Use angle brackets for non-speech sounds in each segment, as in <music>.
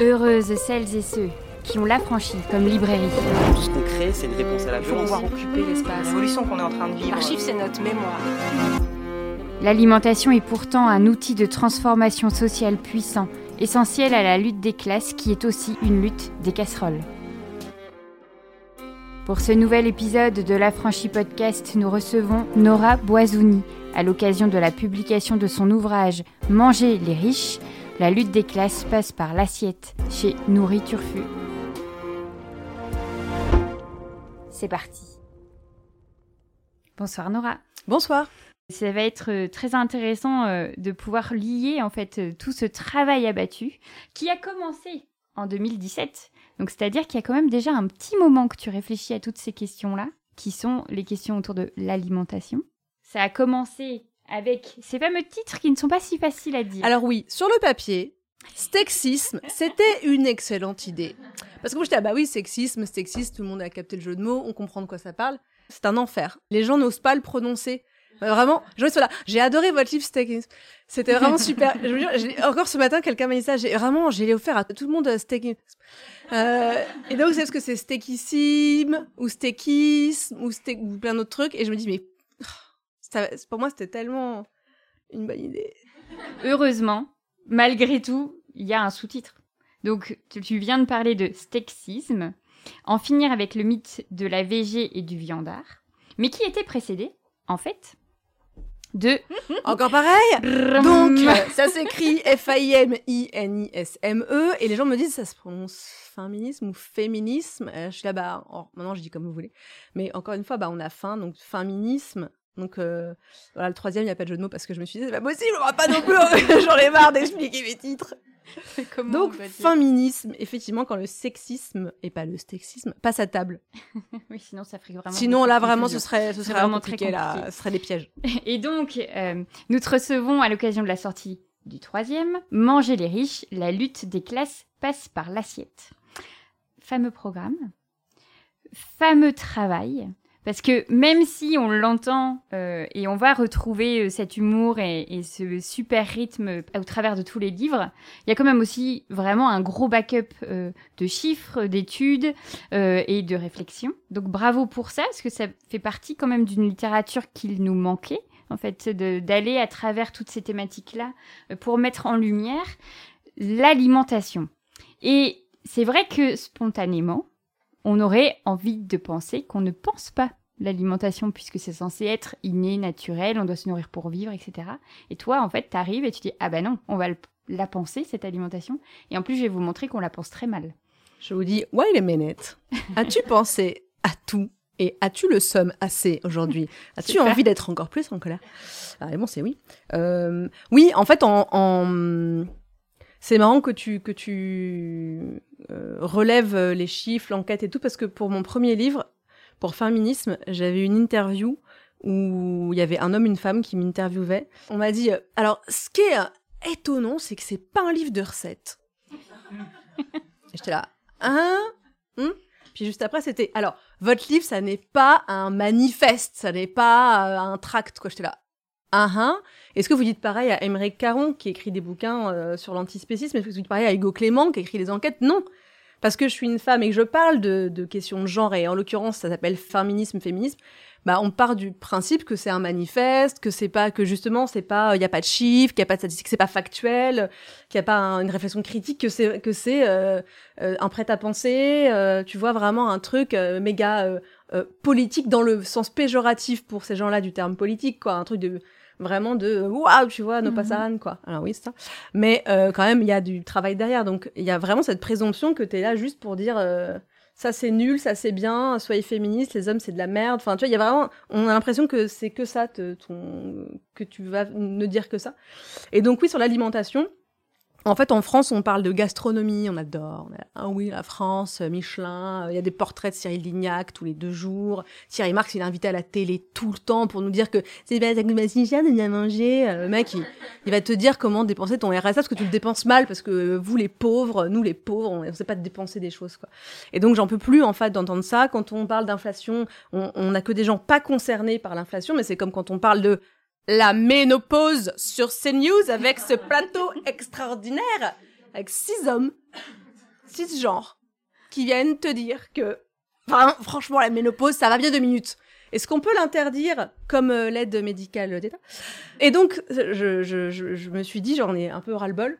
Heureuses celles et ceux qui ont l'affranchi comme librairie. Tout ce qu'on crée, c'est une réponse à la Il faut violence. pouvoir occuper l'espace. L'évolution qu'on est en train de vivre. L'archive, c'est notre mémoire. L'alimentation est pourtant un outil de transformation sociale puissant, essentiel à la lutte des classes qui est aussi une lutte des casseroles. Pour ce nouvel épisode de l'Affranchi Podcast, nous recevons Nora Boisouni à l'occasion de la publication de son ouvrage Manger les riches. La lutte des classes passe par l'assiette chez Nourri Turfu. C'est parti. Bonsoir Nora. Bonsoir. Ça va être euh, très intéressant euh, de pouvoir lier en fait euh, tout ce travail abattu qui a commencé en 2017. Donc c'est-à-dire qu'il y a quand même déjà un petit moment que tu réfléchis à toutes ces questions-là, qui sont les questions autour de l'alimentation. Ça a commencé avec ces fameux titres qui ne sont pas si faciles à dire. Alors oui, sur le papier, sexisme, c'était une excellente idée. Parce que moi j'étais, ah bah oui, sexisme, sexiste, tout le monde a capté le jeu de mots, on comprend de quoi ça parle. C'est un enfer. Les gens n'osent pas le prononcer. Euh, Vraiment. J'ai adoré votre livre Sexisme. C'était vraiment super. Encore ce matin, quelqu'un m'a dit ça. Vraiment, j'ai offert à tout le monde euh, Sexisme. Euh, et donc, c'est parce que c'est stéquissime, ou stéquisme, ou, sté- ou plein d'autres trucs. Et je me dis, mais ça- pour moi, c'était tellement une bonne idée. Heureusement, malgré tout, il y a un sous-titre. Donc, tu, viens de parler de sexisme, en finir avec le mythe de la VG et du viandard, mais qui était précédé, en fait, de... <laughs> Encore pareil Donc, ça s'écrit F-A-I-M-I-N-I-S-M-E, E, et les gens me disent, ça se prononce féminisme ou féminisme. Euh, je suis là, bah, oh, maintenant je dis comme vous voulez. Mais encore une fois, bah, on a faim, donc féminisme. Donc, euh, voilà, le troisième, il n'y a pas de jeu de mots parce que je me suis dit, c'est pas possible, on va pas non plus, <laughs> j'en ai marre d'expliquer mes titres. Donc, féminisme, effectivement, quand le sexisme, et pas le sexisme, passe à table. <laughs> Oui, sinon ça ferait vraiment... Sinon, là, vraiment, ce serait, ce serait vraiment vraiment très compliqué, là. compliqué. Ce serait des pièges. <laughs> Et donc, euh, nous te recevons à l'occasion de la sortie du troisième, Manger les riches, la lutte des classes passe par l'assiette. Fameux programme, fameux travail, parce que même si on l'entend euh, et on va retrouver euh, cet humour et, et ce super rythme euh, au travers de tous les livres, il y a quand même aussi vraiment un gros backup euh, de chiffres, d'études euh, et de réflexions. Donc bravo pour ça, parce que ça fait partie quand même d'une littérature qu'il nous manquait en fait, d'aller à travers toutes ces thématiques-là euh, pour mettre en lumière l'alimentation. Et c'est vrai que spontanément, on aurait envie de penser qu'on ne pense pas l'alimentation puisque c'est censé être inné, naturel, on doit se nourrir pour vivre, etc. Et toi, en fait, t'arrives et tu dis ah bah non, on va le- la penser cette alimentation. Et en plus, je vais vous montrer qu'on la pense très mal. Je vous dis, wait a minute. As-tu <laughs> pensé à tout et as-tu le somme assez aujourd'hui? <laughs> As-tu envie d'être encore plus en colère? La réponse est oui. Euh, oui, en fait, en, en- c'est marrant que tu que tu euh, relèves euh, les chiffres, l'enquête et tout, parce que pour mon premier livre, pour féminisme, j'avais une interview où il y avait un homme, une femme qui m'interviewait. On m'a dit, euh, alors, ce qui est étonnant, c'est que c'est pas un livre de recettes. Et J'étais là, hein Hum Puis juste après, c'était, alors, votre livre, ça n'est pas un manifeste, ça n'est pas un tract, quoi. J'étais là, ah hein Est-ce que vous dites pareil à Émeric Caron, qui écrit des bouquins euh, sur l'antispécisme? Est-ce que vous dites pareil à Hugo Clément, qui écrit des enquêtes? Non. Parce que je suis une femme et que je parle de, de questions de genre, et en l'occurrence, ça s'appelle féminisme, féminisme, bah, on part du principe que c'est un manifeste, que c'est pas, que justement, c'est pas, il y a pas de chiffres, qu'il y a pas de statistiques, c'est pas factuel, qu'il y a pas un- une réflexion critique, que c'est, que c'est euh, euh, un prêt à penser, euh, tu vois vraiment un truc euh, méga euh, euh, politique dans le sens péjoratif pour ces gens-là du terme politique, quoi, un truc de vraiment de waouh, tu vois, nos passaran, quoi. Alors oui, c'est ça. Mais euh, quand même, il y a du travail derrière, donc il y a vraiment cette présomption que t'es là juste pour dire. euh, ça c'est nul, ça c'est bien, soyez féministe, les hommes c'est de la merde. Enfin, tu vois, il y a vraiment, on a l'impression que c'est que ça, te- ton, que tu vas ne dire que ça. Et donc oui, sur l'alimentation, en fait, en France, on parle de gastronomie, on adore. Ah oui, la France, euh, Michelin, euh, il y a des portraits de Cyril Lignac tous les deux jours. Thierry Marx, il est invité à la télé tout le temps pour nous dire que c'est pas si cher de bien manger. Euh, Le mec, il, il va te dire comment dépenser ton RSA parce que tu le dépenses mal, parce que vous, les pauvres, nous, les pauvres, on ne sait pas dépenser des choses, quoi. Et donc, j'en peux plus, en fait, d'entendre ça. Quand on parle d'inflation, on on n'a que des gens pas concernés par l'inflation, mais c'est comme quand on parle de la ménopause sur CNews avec ce plateau extraordinaire avec six hommes. cisgenres qui viennent te dire que, franchement, la ménopause, ça va bien deux minutes. Est-ce qu'on peut l'interdire comme euh, l'aide médicale d'État? Et donc, je, me suis dit, j'en ai un peu ras-le-bol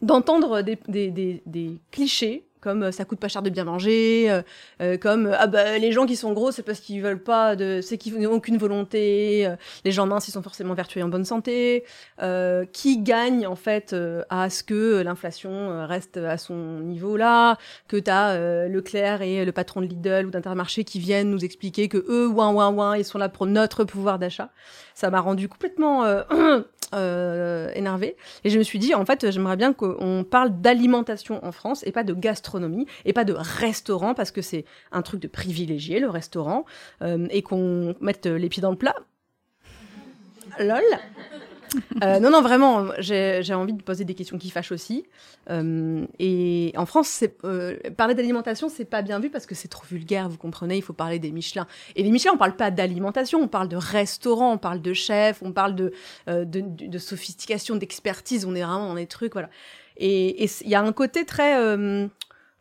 d'entendre des clichés comme euh, ça coûte pas cher de bien manger, euh, euh, comme ah bah les gens qui sont gros c'est parce qu'ils veulent pas de, c'est qu'ils n'ont aucune volonté, euh, les gens minces ils sont forcément vertueux en bonne santé, euh, qui gagne en fait euh, à ce que l'inflation reste à son niveau là, que t'as euh, Leclerc et le patron de Lidl ou d'Intermarché qui viennent nous expliquer que eux ouin ouin ouin ils sont là pour notre pouvoir d'achat, ça m'a rendu complètement <clears throat> euh, énervée. Et je me suis dit, en fait, j'aimerais bien qu'on parle d'alimentation en France et pas de gastronomie et pas de restaurant parce que c'est un truc de privilégié, le restaurant, euh, et qu'on mette les pieds dans le plat. Lol. Euh, non, non, vraiment, j'ai envie de poser des questions qui fâchent aussi. Euh, et en France, euh, parler d'alimentation, c'est pas bien vu parce que c'est trop vulgaire, vous comprenez, il faut parler des Michelin. Et les Michelin, on parle pas d'alimentation, on parle de restaurant, on parle de chef, on parle de, euh, de, de, de sophistication, d'expertise, on est vraiment dans des trucs, voilà. Et il y a un côté très...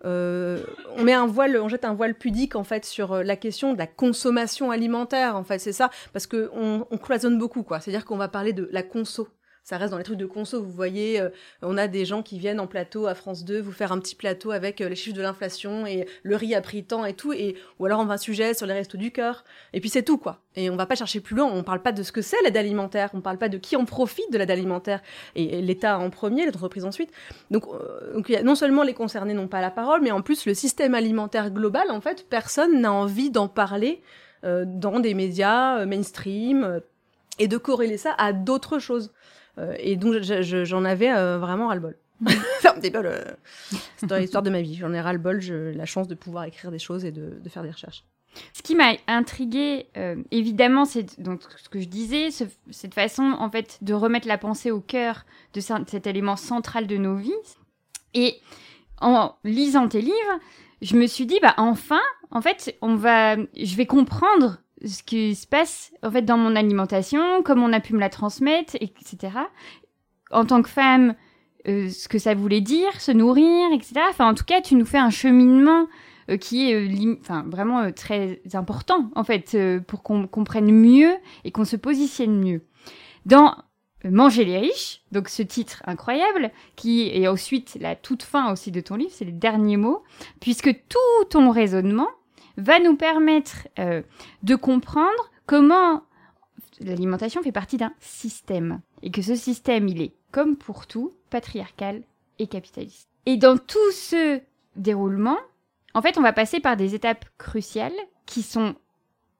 euh, on met un voile, on jette un voile pudique en fait sur euh, la question de la consommation alimentaire. En fait, c'est ça, parce que on, on cloisonne beaucoup, quoi. C'est-à-dire qu'on va parler de la conso. Ça reste dans les trucs de conso. Vous voyez, euh, on a des gens qui viennent en plateau à France 2 vous faire un petit plateau avec euh, les chiffres de l'inflation et le riz a pris tant et tout. Et ou alors on va un sujet sur les restos du cœur. Et puis c'est tout, quoi. Et on va pas chercher plus loin. On parle pas de ce que c'est l'aide alimentaire. On parle pas de qui en profite de l'aide alimentaire. Et, l'État en premier, les entreprises ensuite. Donc, euh, non seulement les concernés n'ont pas la parole, mais en plus le système alimentaire global, en fait, personne n'a envie d'en parler dans des médias mainstream et de corréler ça à d'autres choses. Euh, et donc je- je- j'en avais euh, vraiment ras-le-bol. <laughs> Euh. C'est dans l'histoire de ma vie. J'en ai ras-le-bol. J'ai la chance de pouvoir écrire des choses et de, de faire des recherches. Ce qui m'a intriguée, euh, évidemment, c'est donc ce que je disais, ce- cette façon en fait de remettre la pensée au cœur de ce- cet élément central de nos vies. Et en lisant tes livres, je me suis dit, bah enfin, en fait, on va, je vais comprendre ce qui se passe en fait dans mon alimentation, comment on a pu me la transmettre, etc. En tant que femme, euh, ce que ça voulait dire, se nourrir, etc. Enfin, en tout cas, tu nous fais un cheminement euh, qui est euh, enfin, vraiment euh, très important, en fait, euh, pour qu'on comprenne mieux et qu'on se positionne mieux. Dans euh, Manger les riches, donc ce titre incroyable, qui est ensuite la toute fin aussi de ton livre, c'est les derniers mots, puisque tout ton raisonnement va nous permettre euh, de comprendre comment l'alimentation fait partie d'un système, et que ce système, il est, comme pour tout, patriarcal et capitaliste. Et dans tout ce déroulement, en fait, on va passer par des étapes cruciales qui sont,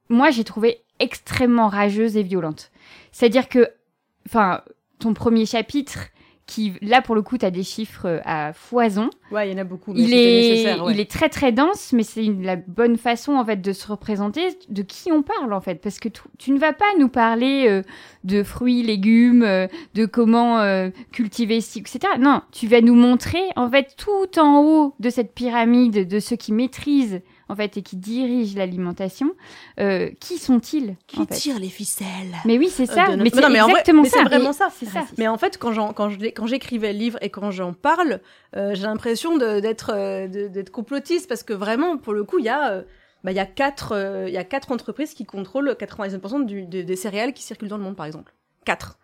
moi, j'ai trouvé extrêmement rageuses et violentes. C'est-à-dire que, enfin, ton premier chapitre, qui, là, pour le coup, tu as des chiffres euh, à foison. Ouais, il y en a beaucoup. Mais Il est, ouais. il est très très dense, mais c'est une- la bonne façon en fait de se représenter de qui on parle en fait, parce que tu, tu ne vas pas nous parler euh, de fruits, légumes, euh, de comment euh, cultiver etc. Non, tu vas nous montrer en fait tout en haut de cette pyramide de ceux qui maîtrisent en fait et qui dirigent l'alimentation, euh, qui sont-ils Qui en fait tire les ficelles Mais oui, c'est ça. Euh, notre- Mais c'est vrai- exactement mais ça. c'est vraiment ça. C'est ça. Mais en fait, quand j'écrivais le livre et quand j'en parle, euh, j'ai l'impression d'être euh, complotiste parce que vraiment, pour le coup, il y a euh, bah, il y a quatre euh, il y a quatre entreprises qui contrôlent 99% du, de- des céréales qui circulent dans le monde, par exemple. Quatre.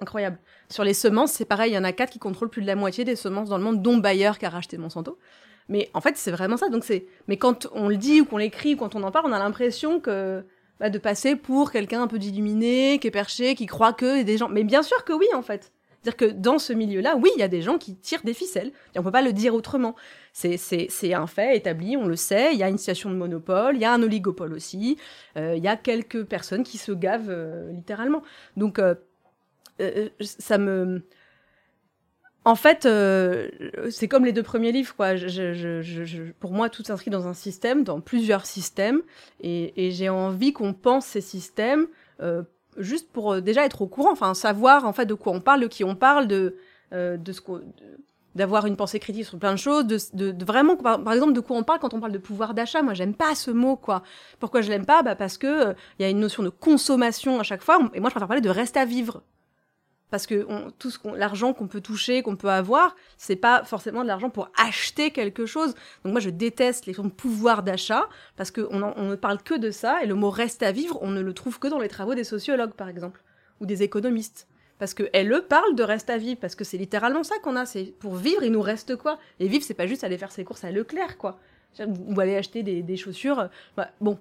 Incroyable. Sur les semences, c'est pareil, il y en a quatre qui contrôlent plus de la moitié des semences dans le monde, dont Bayer qui a racheté Monsanto. Mais en fait, c'est vraiment ça. Donc c'est. Mais quand on le dit ou qu'on l'écrit ou quand on en parle, on a l'impression que bah, de passer pour quelqu'un un peu d'illuminé, qui est perché, qui croit que des gens. Mais bien sûr que oui, en fait. C'est-à-dire que dans ce milieu-là, oui, il y a des gens qui tirent des ficelles. Et on peut pas le dire autrement. C'est, c'est, c'est un fait établi, on le sait. Il y a une situation de monopole, il y a un oligopole aussi. Euh, Il y a quelques personnes qui se gavent euh, littéralement. Donc, euh, ça me. En fait, euh, c'est comme les deux premiers livres, quoi. Je, je, je, pour moi, tout s'inscrit dans un système, dans plusieurs systèmes, et, et j'ai envie qu'on pense ces systèmes euh, juste pour euh, déjà être au courant, enfin savoir en fait de quoi on parle, de qui on parle, de euh, de ce d'avoir une pensée critique sur plein de choses, de, de, de vraiment, par, par exemple, de quoi on parle quand on parle de pouvoir d'achat. Moi, j'aime pas ce mot, quoi. Pourquoi je l'aime pas? Bah Parce que euh, il y a une notion de consommation à chaque fois, et moi, je préfère parler de reste à vivre. Parce que tout l'argent qu'on peut toucher, qu'on peut avoir, c'est pas forcément de l'argent pour acheter quelque chose. Donc moi, je déteste les pouvoir d'achat parce qu'on on ne parle que de ça et le mot reste à vivre, on ne le trouve que dans les travaux des sociologues, par exemple, ou des économistes. Parce que eux parlent de reste à vivre, parce que c'est littéralement ça qu'on a. C'est pour vivre, il nous reste quoi? Et vivre, c'est pas juste aller faire ses courses à Leclerc, quoi. Ou aller acheter des, chaussures. Bah, bon,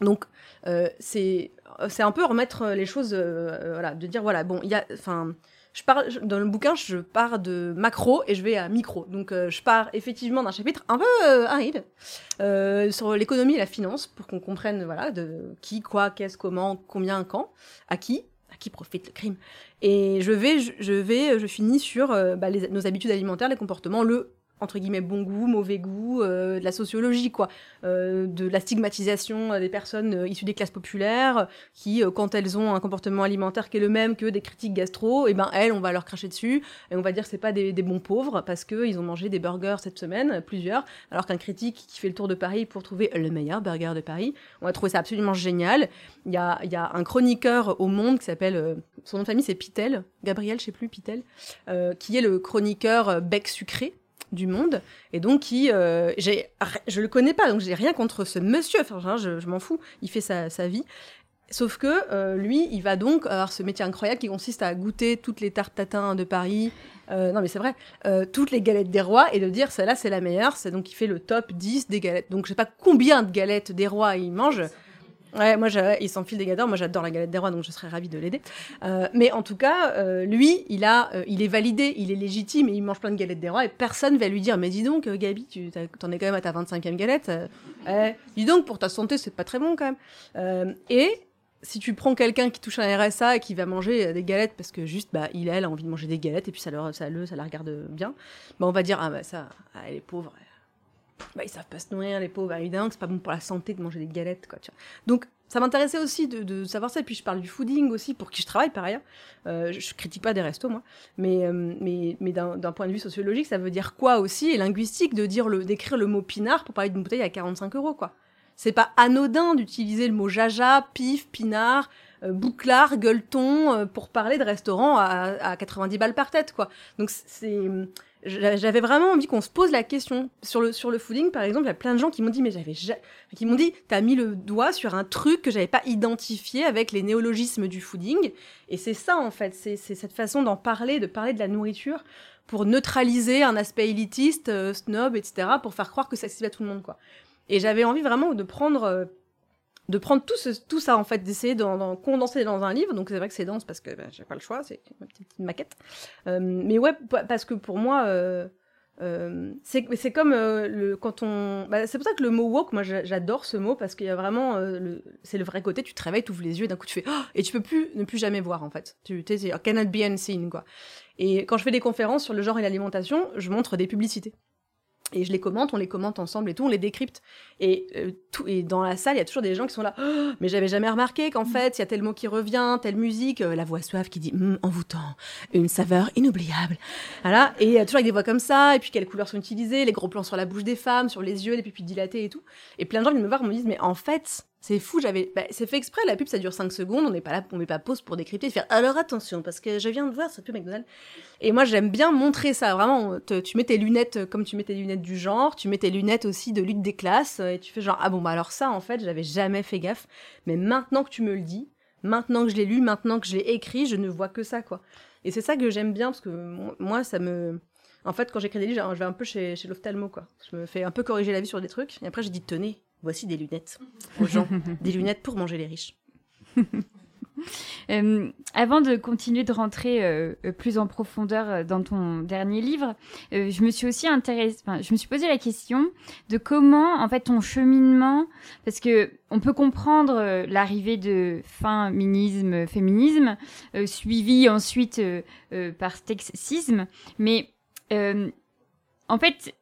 donc euh, c'est un peu remettre les choses, euh, voilà, de dire voilà, bon, il y a, enfin, je pars dans le bouquin, je pars de macro et je vais à micro. Donc euh, je pars effectivement d'un chapitre un peu aride sur l'économie et la finance pour qu'on comprenne voilà de qui, quoi, qu'est-ce, comment, combien, quand, à qui, à qui profite le crime. Et je vais, je, vais, je finis sur bah, nos habitudes alimentaires, les comportements, le entre guillemets bon goût, mauvais goût, euh, de la sociologie quoi, euh, de la stigmatisation des personnes euh, issues des classes populaires qui quand elles ont un comportement alimentaire qui est le même que des critiques gastro, et eh ben elles on va leur cracher dessus. Et on va dire c'est pas des, bons pauvres parce que ils ont mangé des burgers cette semaine plusieurs, alors qu'un critique qui fait le tour de Paris pour trouver le meilleur burger de Paris, on va trouver ça absolument génial. Il y a, y a un chroniqueur au Monde qui s'appelle son nom de famille c'est Pitel, Gabriel je sais plus Pitel, qui est le chroniqueur bec sucré du monde et donc qui euh, je le connais pas donc j'ai rien contre ce monsieur enfin je, je m'en fous il fait sa, sa vie Sauf que euh, lui, il va donc avoir ce métier incroyable qui consiste à goûter toutes les tartes tatin de Paris. Euh, non, mais c'est vrai, euh, toutes les galettes des rois et de dire celle-là c'est la meilleure. C'est donc il fait le top 10 des galettes. Donc je sais pas combien de galettes des rois il mange. Ouais, moi, il s'enfile des gâteaux. Moi, j'adore la galette des rois, donc je serais ravie de l'aider. Euh, mais en tout cas, euh, lui, il a, euh, il est validé, il est légitime, et il mange plein de galettes des rois, et personne va lui dire, mais dis donc, Gabi, tu t'en es quand même à ta 25e galette. Eh, dis donc, pour ta santé, c'est pas très bon quand même. et si tu prends quelqu'un qui touche un RSA et qui va manger des galettes parce que juste, bah, il, elle a envie de manger des galettes, et puis ça, le, ça la regarde bien, bah, on va dire, ah bah ça, ah, elle est pauvre, bah, ils savent pas se nourrir, les pauvres. Bah, évidemment que c'est pas bon pour la santé de manger des galettes, quoi. Tu vois. Donc, ça m'intéressait aussi de, de, savoir ça. Et puis, je parle du fooding aussi, pour qui je travaille par ailleurs. Euh, je, critique pas des restos, moi. Mais, euh, mais, mais d'un point de vue sociologique, ça veut dire quoi aussi, et linguistique, de dire le, d'écrire le mot pinard pour parler d'une bouteille à 45 euros, quoi? C'est pas anodin d'utiliser le mot jaja, pif, pinard, euh, bouclard, gueuleton, euh, pour parler de restaurant à, à 90 balles par tête, quoi. Donc, c'est j'avais vraiment envie qu'on se pose la question sur le sur le fooding par exemple il y a plein de gens qui m'ont dit mais j'avais qui m'ont dit t'as mis le doigt sur un truc que j'avais pas identifié avec les néologismes du fooding et c'est ça en fait. C'est cette façon d'en parler de parler de la nourriture pour neutraliser un aspect élitiste euh, snob etc pour faire croire que ça accessible à tout le monde quoi. Et j'avais envie vraiment de prendre euh, de prendre tout, ça en fait, d'essayer d'en condenser dans un livre. Donc c'est vrai que c'est dense parce que ben, j'ai pas le choix, c'est ma petite, maquette. Euh, mais ouais, parce que pour moi, euh, euh, c'est comme le quand on. Bah, c'est pour ça que le mot woke, moi j'adore ce mot parce qu'il y a vraiment, c'est le vrai côté. Tu te réveilles, tu ouvres les yeux et d'un coup tu fais oh! et tu peux plus ne plus jamais voir en fait. Tu sais, cannot be unseen quoi. Et quand je fais des conférences sur le genre et l'alimentation, je montre des publicités et je les commente, on les commente ensemble et tout, on les décrypte. Et, euh, tout, et dans la salle, il y a toujours des gens qui sont là. Oh, mais j'avais jamais remarqué qu'en mm. fait, il y a tel mot qui revient, telle musique, euh, la voix suave qui dit mm, envoûtant, une saveur inoubliable. Voilà. Et il y a toujours avec des voix comme ça, et puis quelles couleurs sont utilisées, les gros plans sur la bouche des femmes, sur les yeux, les pupilles dilatées et tout. Et plein de gens viennent me voir me disent mais en fait, c'est fou, j'avais. Bah, c'est fait exprès, la pub ça dure 5 secondes, on n'est pas là, on met pas pause pour décrypter faire alors attention, parce que je viens de voir cette pub McDonald's. Et moi j'aime bien montrer ça, vraiment. tu mets tes lunettes euh, comme tu mets tes lunettes du genre, tu mets tes lunettes aussi de lutte des classes, euh, et tu fais genre ah bon, bah alors ça en fait, j'avais jamais fait gaffe, mais maintenant que tu me le dis, maintenant que je l'ai lu, maintenant que je l'ai écrit, je ne vois que ça quoi. Et c'est ça que j'aime bien, parce que moi ça me. En fait, quand j'écris des livres, je vais un peu chez, chez l'ophtalmo, quoi. Je me fais un peu corriger la vie sur des trucs, et après, je dis, tenez, voici des lunettes aux gens, <laughs> des lunettes pour manger les riches. <laughs> Euh, avant de continuer de rentrer euh, plus en profondeur euh, dans ton dernier livre, je me suis aussi intéressée, je me suis posé la question de comment, en fait, ton cheminement, parce que on peut comprendre l'arrivée de féminisme, féminisme, suivi ensuite par sexisme, mais en fait,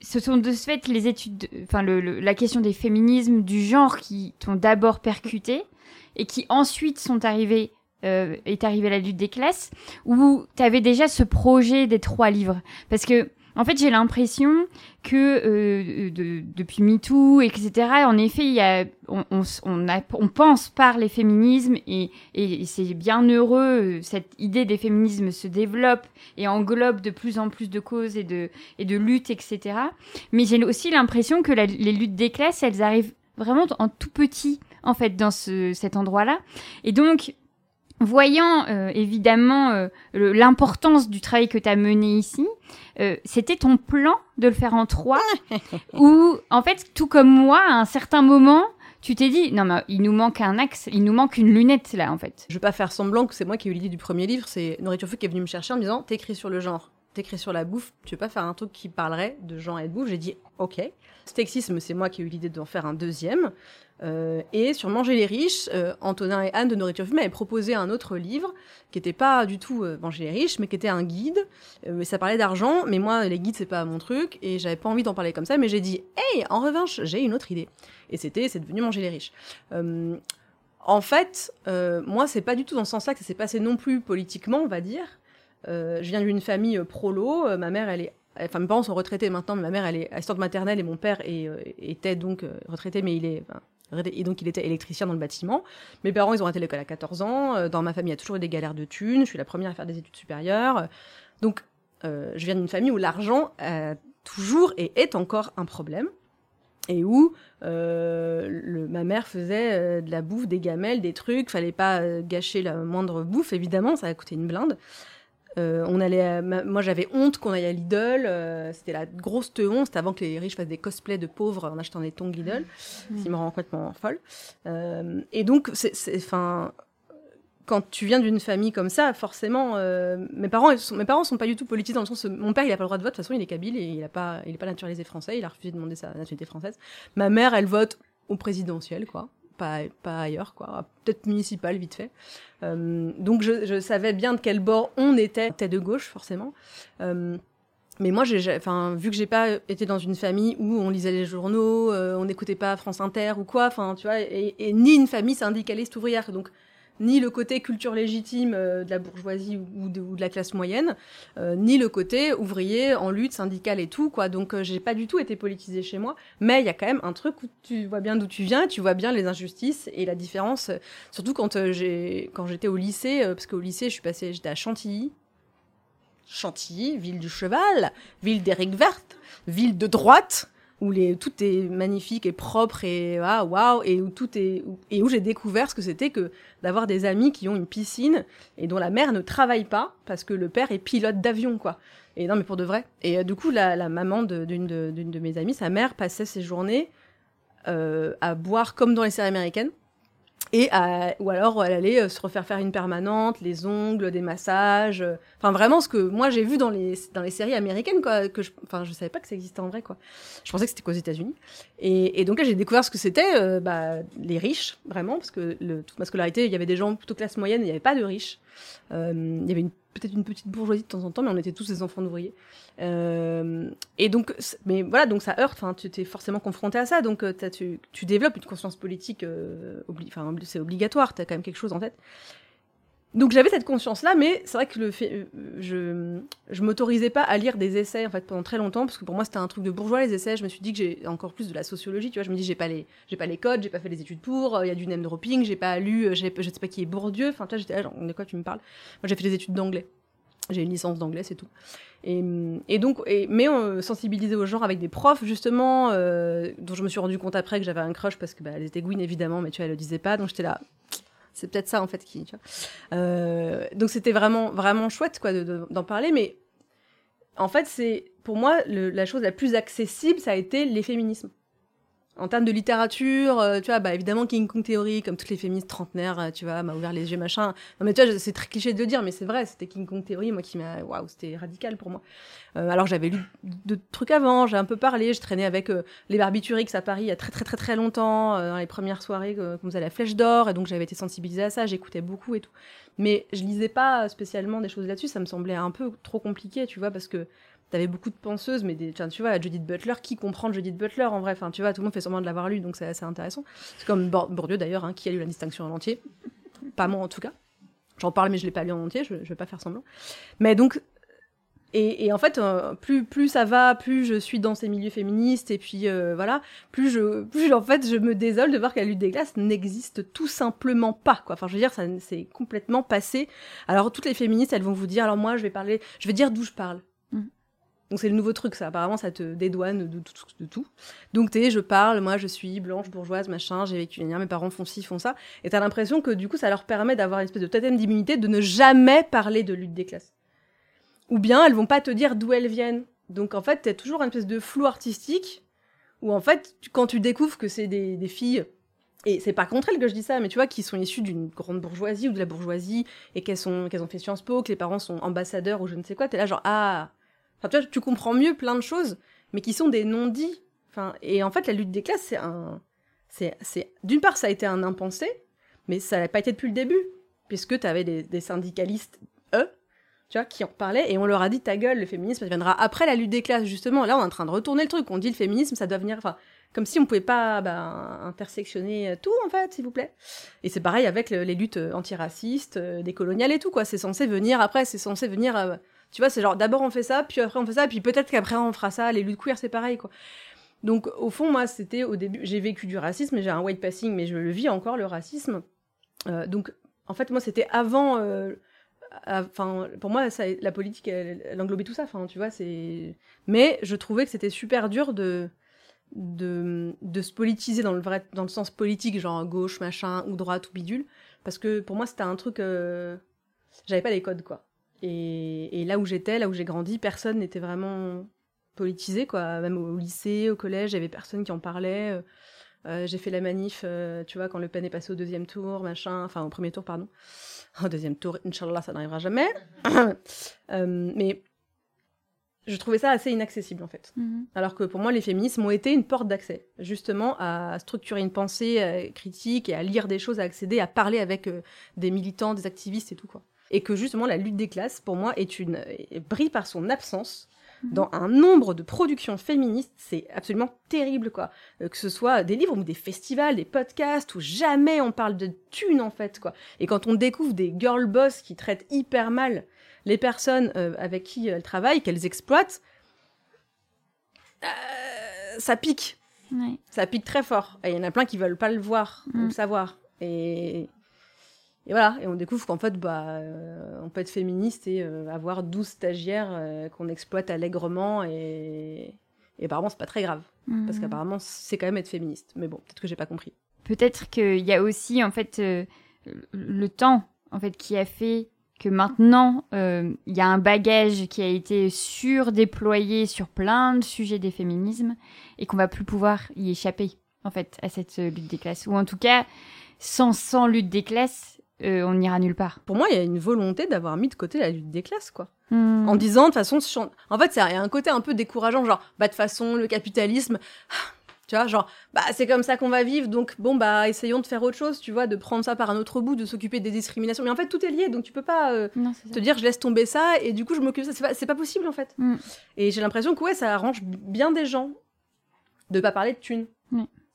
ce sont de ce fait les études, enfin la question des féminismes, du genre qui t'ont d'abord percuté et qui ensuite sont arrivés, euh, est arrivée la lutte des classes, où tu avais déjà ce projet des trois livres. Parce que en fait, j'ai l'impression que euh, de- depuis MeToo, etc., en effet, y a, on, on, on pense par les féminismes et, et c'est bien heureux, euh, cette idée des féminismes se développe et englobe de plus en plus de causes et de, et de luttes, etc. Mais j'ai aussi l'impression que les luttes des classes, elles arrivent vraiment en tout petit, en fait, dans ce, cet endroit-là. Et donc, voyant euh, évidemment euh, l'importance du travail que tu as mené ici, euh, c'était ton plan de le faire en trois, <laughs> où en fait, tout comme moi, à un certain moment, tu t'es dit, non mais il nous manque un axe, il nous manque une lunette là en fait. Je vais pas faire semblant que c'est moi qui ai eu l'idée du premier livre, c'est Nourriture Food qui est venu me chercher en me disant T'écris sur le genre, t'écris sur la bouffe, tu veux pas faire un truc qui parlerait de genre et de bouffe J'ai dit Ok. Sexisme, c'est moi qui ai eu l'idée d'en faire un deuxième. Euh, et sur Manger les riches, euh, Antonin et Anne de Nourriture Food m'avaient proposé un autre livre qui n'était pas du tout euh, Manger les riches, mais qui était un guide. Et ça parlait d'argent, mais moi, les guides, c'est pas mon truc, et j'avais pas envie d'en parler comme ça, mais j'ai dit Hey, en revanche, j'ai une autre idée. Et c'était C'est devenu Manger les riches. En fait, moi, c'est pas du tout dans ce sens-là que ça s'est passé non plus politiquement, on va dire. Euh, je viens d'une famille euh, prolo. euh, ma mère, elle est. Enfin, mes parents sont retraités maintenant, mais ma mère, elle est assistante maternelle et mon père était donc retraité, mais il est. et donc, il était électricien dans le bâtiment. Mes parents, ils ont arrêté l'école à 14 ans. Dans ma famille, il y a toujours eu des galères de thunes. Je suis la première à faire des études supérieures. Donc, je viens d'une famille où l'argent a toujours et est encore un problème. Et où ma mère faisait de la bouffe, des gamelles, des trucs. Fallait pas gâcher la moindre bouffe, évidemment, ça a coûté une blinde. Euh, on allait à- moi j'avais honte qu'on aille à Lidl, euh, c'était la grosse honte, c'était avant que les riches fassent des cosplays de pauvres en achetant des tongs Lidl, ce qui me rend complètement folle. Euh, et donc, c'est, enfin, quand tu viens d'une famille comme ça, forcément, mes parents, sont, mes parents sont pas du tout politisés dans le sens, où mon père il a pas le droit de vote, de toute façon il est kabyle et il a pas, il est pas naturalisé français, il a refusé de demander sa nationalité française. Ma mère, elle vote au présidentiel, quoi. Pas, ailleurs, quoi. Peut-être municipal, vite fait. Euh, donc je, savais bien de quel bord on était. Tête de gauche, forcément. Euh, mais moi, j'ai- enfin, vu que j'ai pas été dans une famille où on lisait les journaux, euh, on n'écoutait pas France Inter ou quoi, enfin, tu vois, et, et ni une famille syndicaliste ouvrière, donc ni le côté culture légitime euh, de la bourgeoisie ou de, la classe moyenne, euh, ni le côté ouvrier en lutte syndicale et tout, quoi. Donc, euh, j'ai pas du tout été politisée chez moi, mais il y a quand même un truc où tu vois bien d'où tu viens, tu vois bien les injustices et la différence, surtout quand j'ai, quand j'étais au lycée, parce qu'au lycée, je suis passée, j'étais à Chantilly, Chantilly, ville du cheval, ville d'Éric Verte, ville de droite, où tout est magnifique et propre et ah, waouh, et où tout est, et où j'ai découvert ce que c'était que d'avoir des amis qui ont une piscine et dont la mère ne travaille pas parce que le père est pilote d'avion, quoi. Et non, mais pour de vrai. Et euh, du coup, la, la maman de- d'une de, d'une de mes amies, sa mère passait ses journées euh, à boire comme dans les séries américaines. Et à- ou alors elle allait euh, se refaire faire une permanente, les ongles, des massages. euh, Enfin vraiment ce que moi j'ai vu dans les dans les séries américaines quoi. Que je, enfin je savais pas que ça existait en vrai quoi. Je pensais que c'était qu'aux États-Unis. Et, et donc là j'ai découvert ce que c'était euh, bah, les riches vraiment parce que le, toute ma scolarité il y avait des gens plutôt classe moyenne, il n'y avait pas de riches. Euh, il y avait une- peut-être une petite bourgeoisie de temps en temps, mais on était tous des enfants d'ouvriers. Euh, et donc, mais voilà, donc ça heurte. Enfin, tu t'es forcément confronté à ça, donc euh, tu, tu développes une conscience politique. euh, c'est obligatoire. T'as quand même quelque chose en tête. Donc j'avais cette conscience-là, mais c'est vrai que le fait, euh, je je m'autorisais pas à lire des essais en fait pendant très longtemps parce que pour moi c'était un truc de bourgeois les essais. Je me suis dit que j'ai encore plus de la sociologie, tu vois. Je me dis j'ai pas les j'ai pas les codes, j'ai pas fait les études pour. euh, Il y a du name dropping, j'ai pas lu, euh, je sais pas qui est Bourdieu. Enfin toi j'étais là genre de quoi tu me parles? Moi j'ai fait des études d'anglais. J'ai une licence d'anglais, c'est tout. Et, et donc, et, mais on sensibilisait au genre avec des profs, justement, dont je me suis rendu compte après que j'avais un crush parce que bah, elles étaient Gwyn, évidemment, mais tu vois, elles le disaient pas. Donc j'étais là, c'est peut-être ça, en fait, qui. Euh, donc c'était vraiment, vraiment chouette, quoi, de- de- d'en parler. Mais en fait, c'est pour moi, la chose la plus accessible, ça a été les féminismes. En termes de littérature, euh, tu vois, bah évidemment King Kong Theory, comme toutes les féministes trentenaires, euh, tu vois, m'a ouvert les yeux, machin. Non mais tu vois, c'est très cliché de le dire, mais c'est vrai, c'était King Kong Theory, moi qui m'a, waouh, c'était radical pour moi. Euh, alors j'avais lu de trucs avant, j'ai un peu parlé, je traînais avec les Barbiturix à Paris il y a très très très très longtemps, dans les premières soirées qu'on faisait la Flèche d'Or, et donc j'avais été sensibilisée à ça, j'écoutais beaucoup et tout. Mais je lisais pas spécialement des choses là-dessus, ça me semblait un peu trop compliqué, tu vois, parce que T'avais beaucoup de penseuses, mais des, tu vois, Judith Butler, qui comprend Judith Butler en vrai? Enfin, tu vois, tout le monde fait semblant de l'avoir lu, donc c'est assez intéressant. C'est comme Bourdieu d'ailleurs, hein, qui a lu la distinction en entier. Pas moi en tout cas. J'en parle, mais je l'ai pas lu en entier, je, je vais pas faire semblant. Mais donc, Et, en fait, euh, plus, ça va, plus je suis dans ces milieux féministes, et puis euh, voilà, plus je, plus en fait, je me désole de voir que la lutte des classes n'existe tout simplement pas. Enfin, je veux dire, ça c'est complètement passé. Alors, toutes les féministes, elles vont vous dire, alors moi, je vais parler, je vais dire d'où je parle. Donc, c'est le nouveau truc, ça. Apparemment, ça te dédouane de tout. De tout. Donc, je parle, moi, je suis blanche, bourgeoise, machin, j'ai vécu une mes parents font ci, font ça. Et t'as l'impression que, du coup, ça leur permet d'avoir une espèce de totem d'immunité de ne jamais parler de lutte des classes ou bien elles vont pas te dire d'où elles viennent. Donc en fait, t'as toujours une espèce de flou artistique où en fait, quand tu découvres que c'est des, filles, et c'est pas contre elles que je dis ça, mais tu vois, qui sont issues d'une grande bourgeoisie ou de la bourgeoisie et qu'elles qu'elles ont fait Sciences Po, que les parents sont ambassadeurs ou je ne sais quoi, t'es là genre ah, enfin tu tu comprends mieux plein de choses, mais qui sont des non-dits. Enfin, et en fait, la lutte des classes, c'est un, c'est, c'est, d'une part, ça a été un impensé, mais ça n'a pas été depuis le début, puisque t'avais des, des syndicalistes, eux, tu vois, qui en parlaient, et on leur a dit ta gueule, le féminisme, viendra après la lutte des classes, justement. Là, on est en train de retourner le truc. On dit le féminisme, ça doit venir, enfin, comme si on pouvait pas bah, intersectionner tout, en fait, s'il vous plaît. Et c'est pareil avec le- les luttes euh, antiracistes, euh, décoloniales et tout, quoi. C'est censé venir après, c'est censé venir. euh, tu vois, c'est genre d'abord on fait ça, puis après on fait ça, puis peut-être qu'après on fera ça. Les luttes queer, c'est pareil, quoi. Donc, au fond, moi, c'était au début, j'ai vécu du racisme, j'ai un white passing, mais je le vis encore, le racisme. Euh, donc, en fait, moi, c'était avant. euh, Enfin, pour moi, la politique, elle, elle englobait tout ça. Enfin, tu vois, c'est. Mais je trouvais que c'était super dur de de, de se politiser dans le vrai, dans le sens politique, genre gauche, machin, ou droite, ou bidule, parce que pour moi, c'était un truc. euh, J'avais pas les codes, quoi. Et, et là où j'étais, là où j'ai grandi, personne n'était vraiment politisé, quoi. Même au lycée, au collège, il y avait personne qui en parlait. Euh, euh, j'ai fait la manif, euh, tu vois, quand Le Pen est passé au deuxième tour, machin, enfin au premier tour, pardon. <laughs> Au deuxième tour, Inch'Allah, ça n'arrivera jamais. <coughs> Euh, mais je trouvais ça assez inaccessible, en fait. Mhm. Alors que pour moi, les féminismes ont été une porte d'accès, justement, à structurer une pensée critique et à lire des choses, à accéder, à parler avec des militants, des activistes et tout, quoi. Et que justement, la lutte des classes, pour moi, est une, brille par son absence dans un nombre de productions féministes, c'est absolument terrible, quoi. Euh, que ce soit des livres ou des festivals, des podcasts, où jamais on parle de thunes, en fait, quoi. Et quand on découvre des girl boss qui traitent hyper mal les personnes euh, avec qui elles travaillent, qu'elles exploitent, euh, ça pique. Ouais. Ça pique très fort. Et il y en a plein qui veulent pas le voir ou Mm. le savoir. Et, et voilà. Et on découvre qu'en fait, bah, euh, on peut être féministe et euh, avoir 12 stagiaires euh, qu'on exploite allègrement. Et, et apparemment, c'est pas très grave. Parce Mhm. qu'apparemment, c'est quand même être féministe. Mais bon, peut-être que j'ai pas compris. Peut-être qu'il y a aussi en fait le temps en fait qui a fait que maintenant il y a un bagage qui a été surdéployé sur plein de sujets des féminismes et qu'on va plus pouvoir y échapper en fait à cette lutte des classes ou en tout cas sans sans lutte des classes euh, on n'ira nulle part. Pour moi, il y a une volonté d'avoir mis de côté la lutte des classes, quoi. Hmm. En disant, de toute façon, en fait, il y a un côté un peu décourageant, genre, bah, de toute façon, le capitalisme, <sighs> tu vois, genre, bah, c'est comme ça qu'on va vivre, donc, bon, bah, essayons de faire autre chose, tu vois, de prendre ça par un autre bout, de s'occuper des discriminations. Mais en fait, tout est lié, donc tu peux pas euh, Non, te dire, je laisse tomber ça, et du coup, je m'occupe de ça. C'est pas, c'est pas possible, en fait. Mm. Et j'ai l'impression que, ouais, ça arrange bien des gens de pas parler de thunes.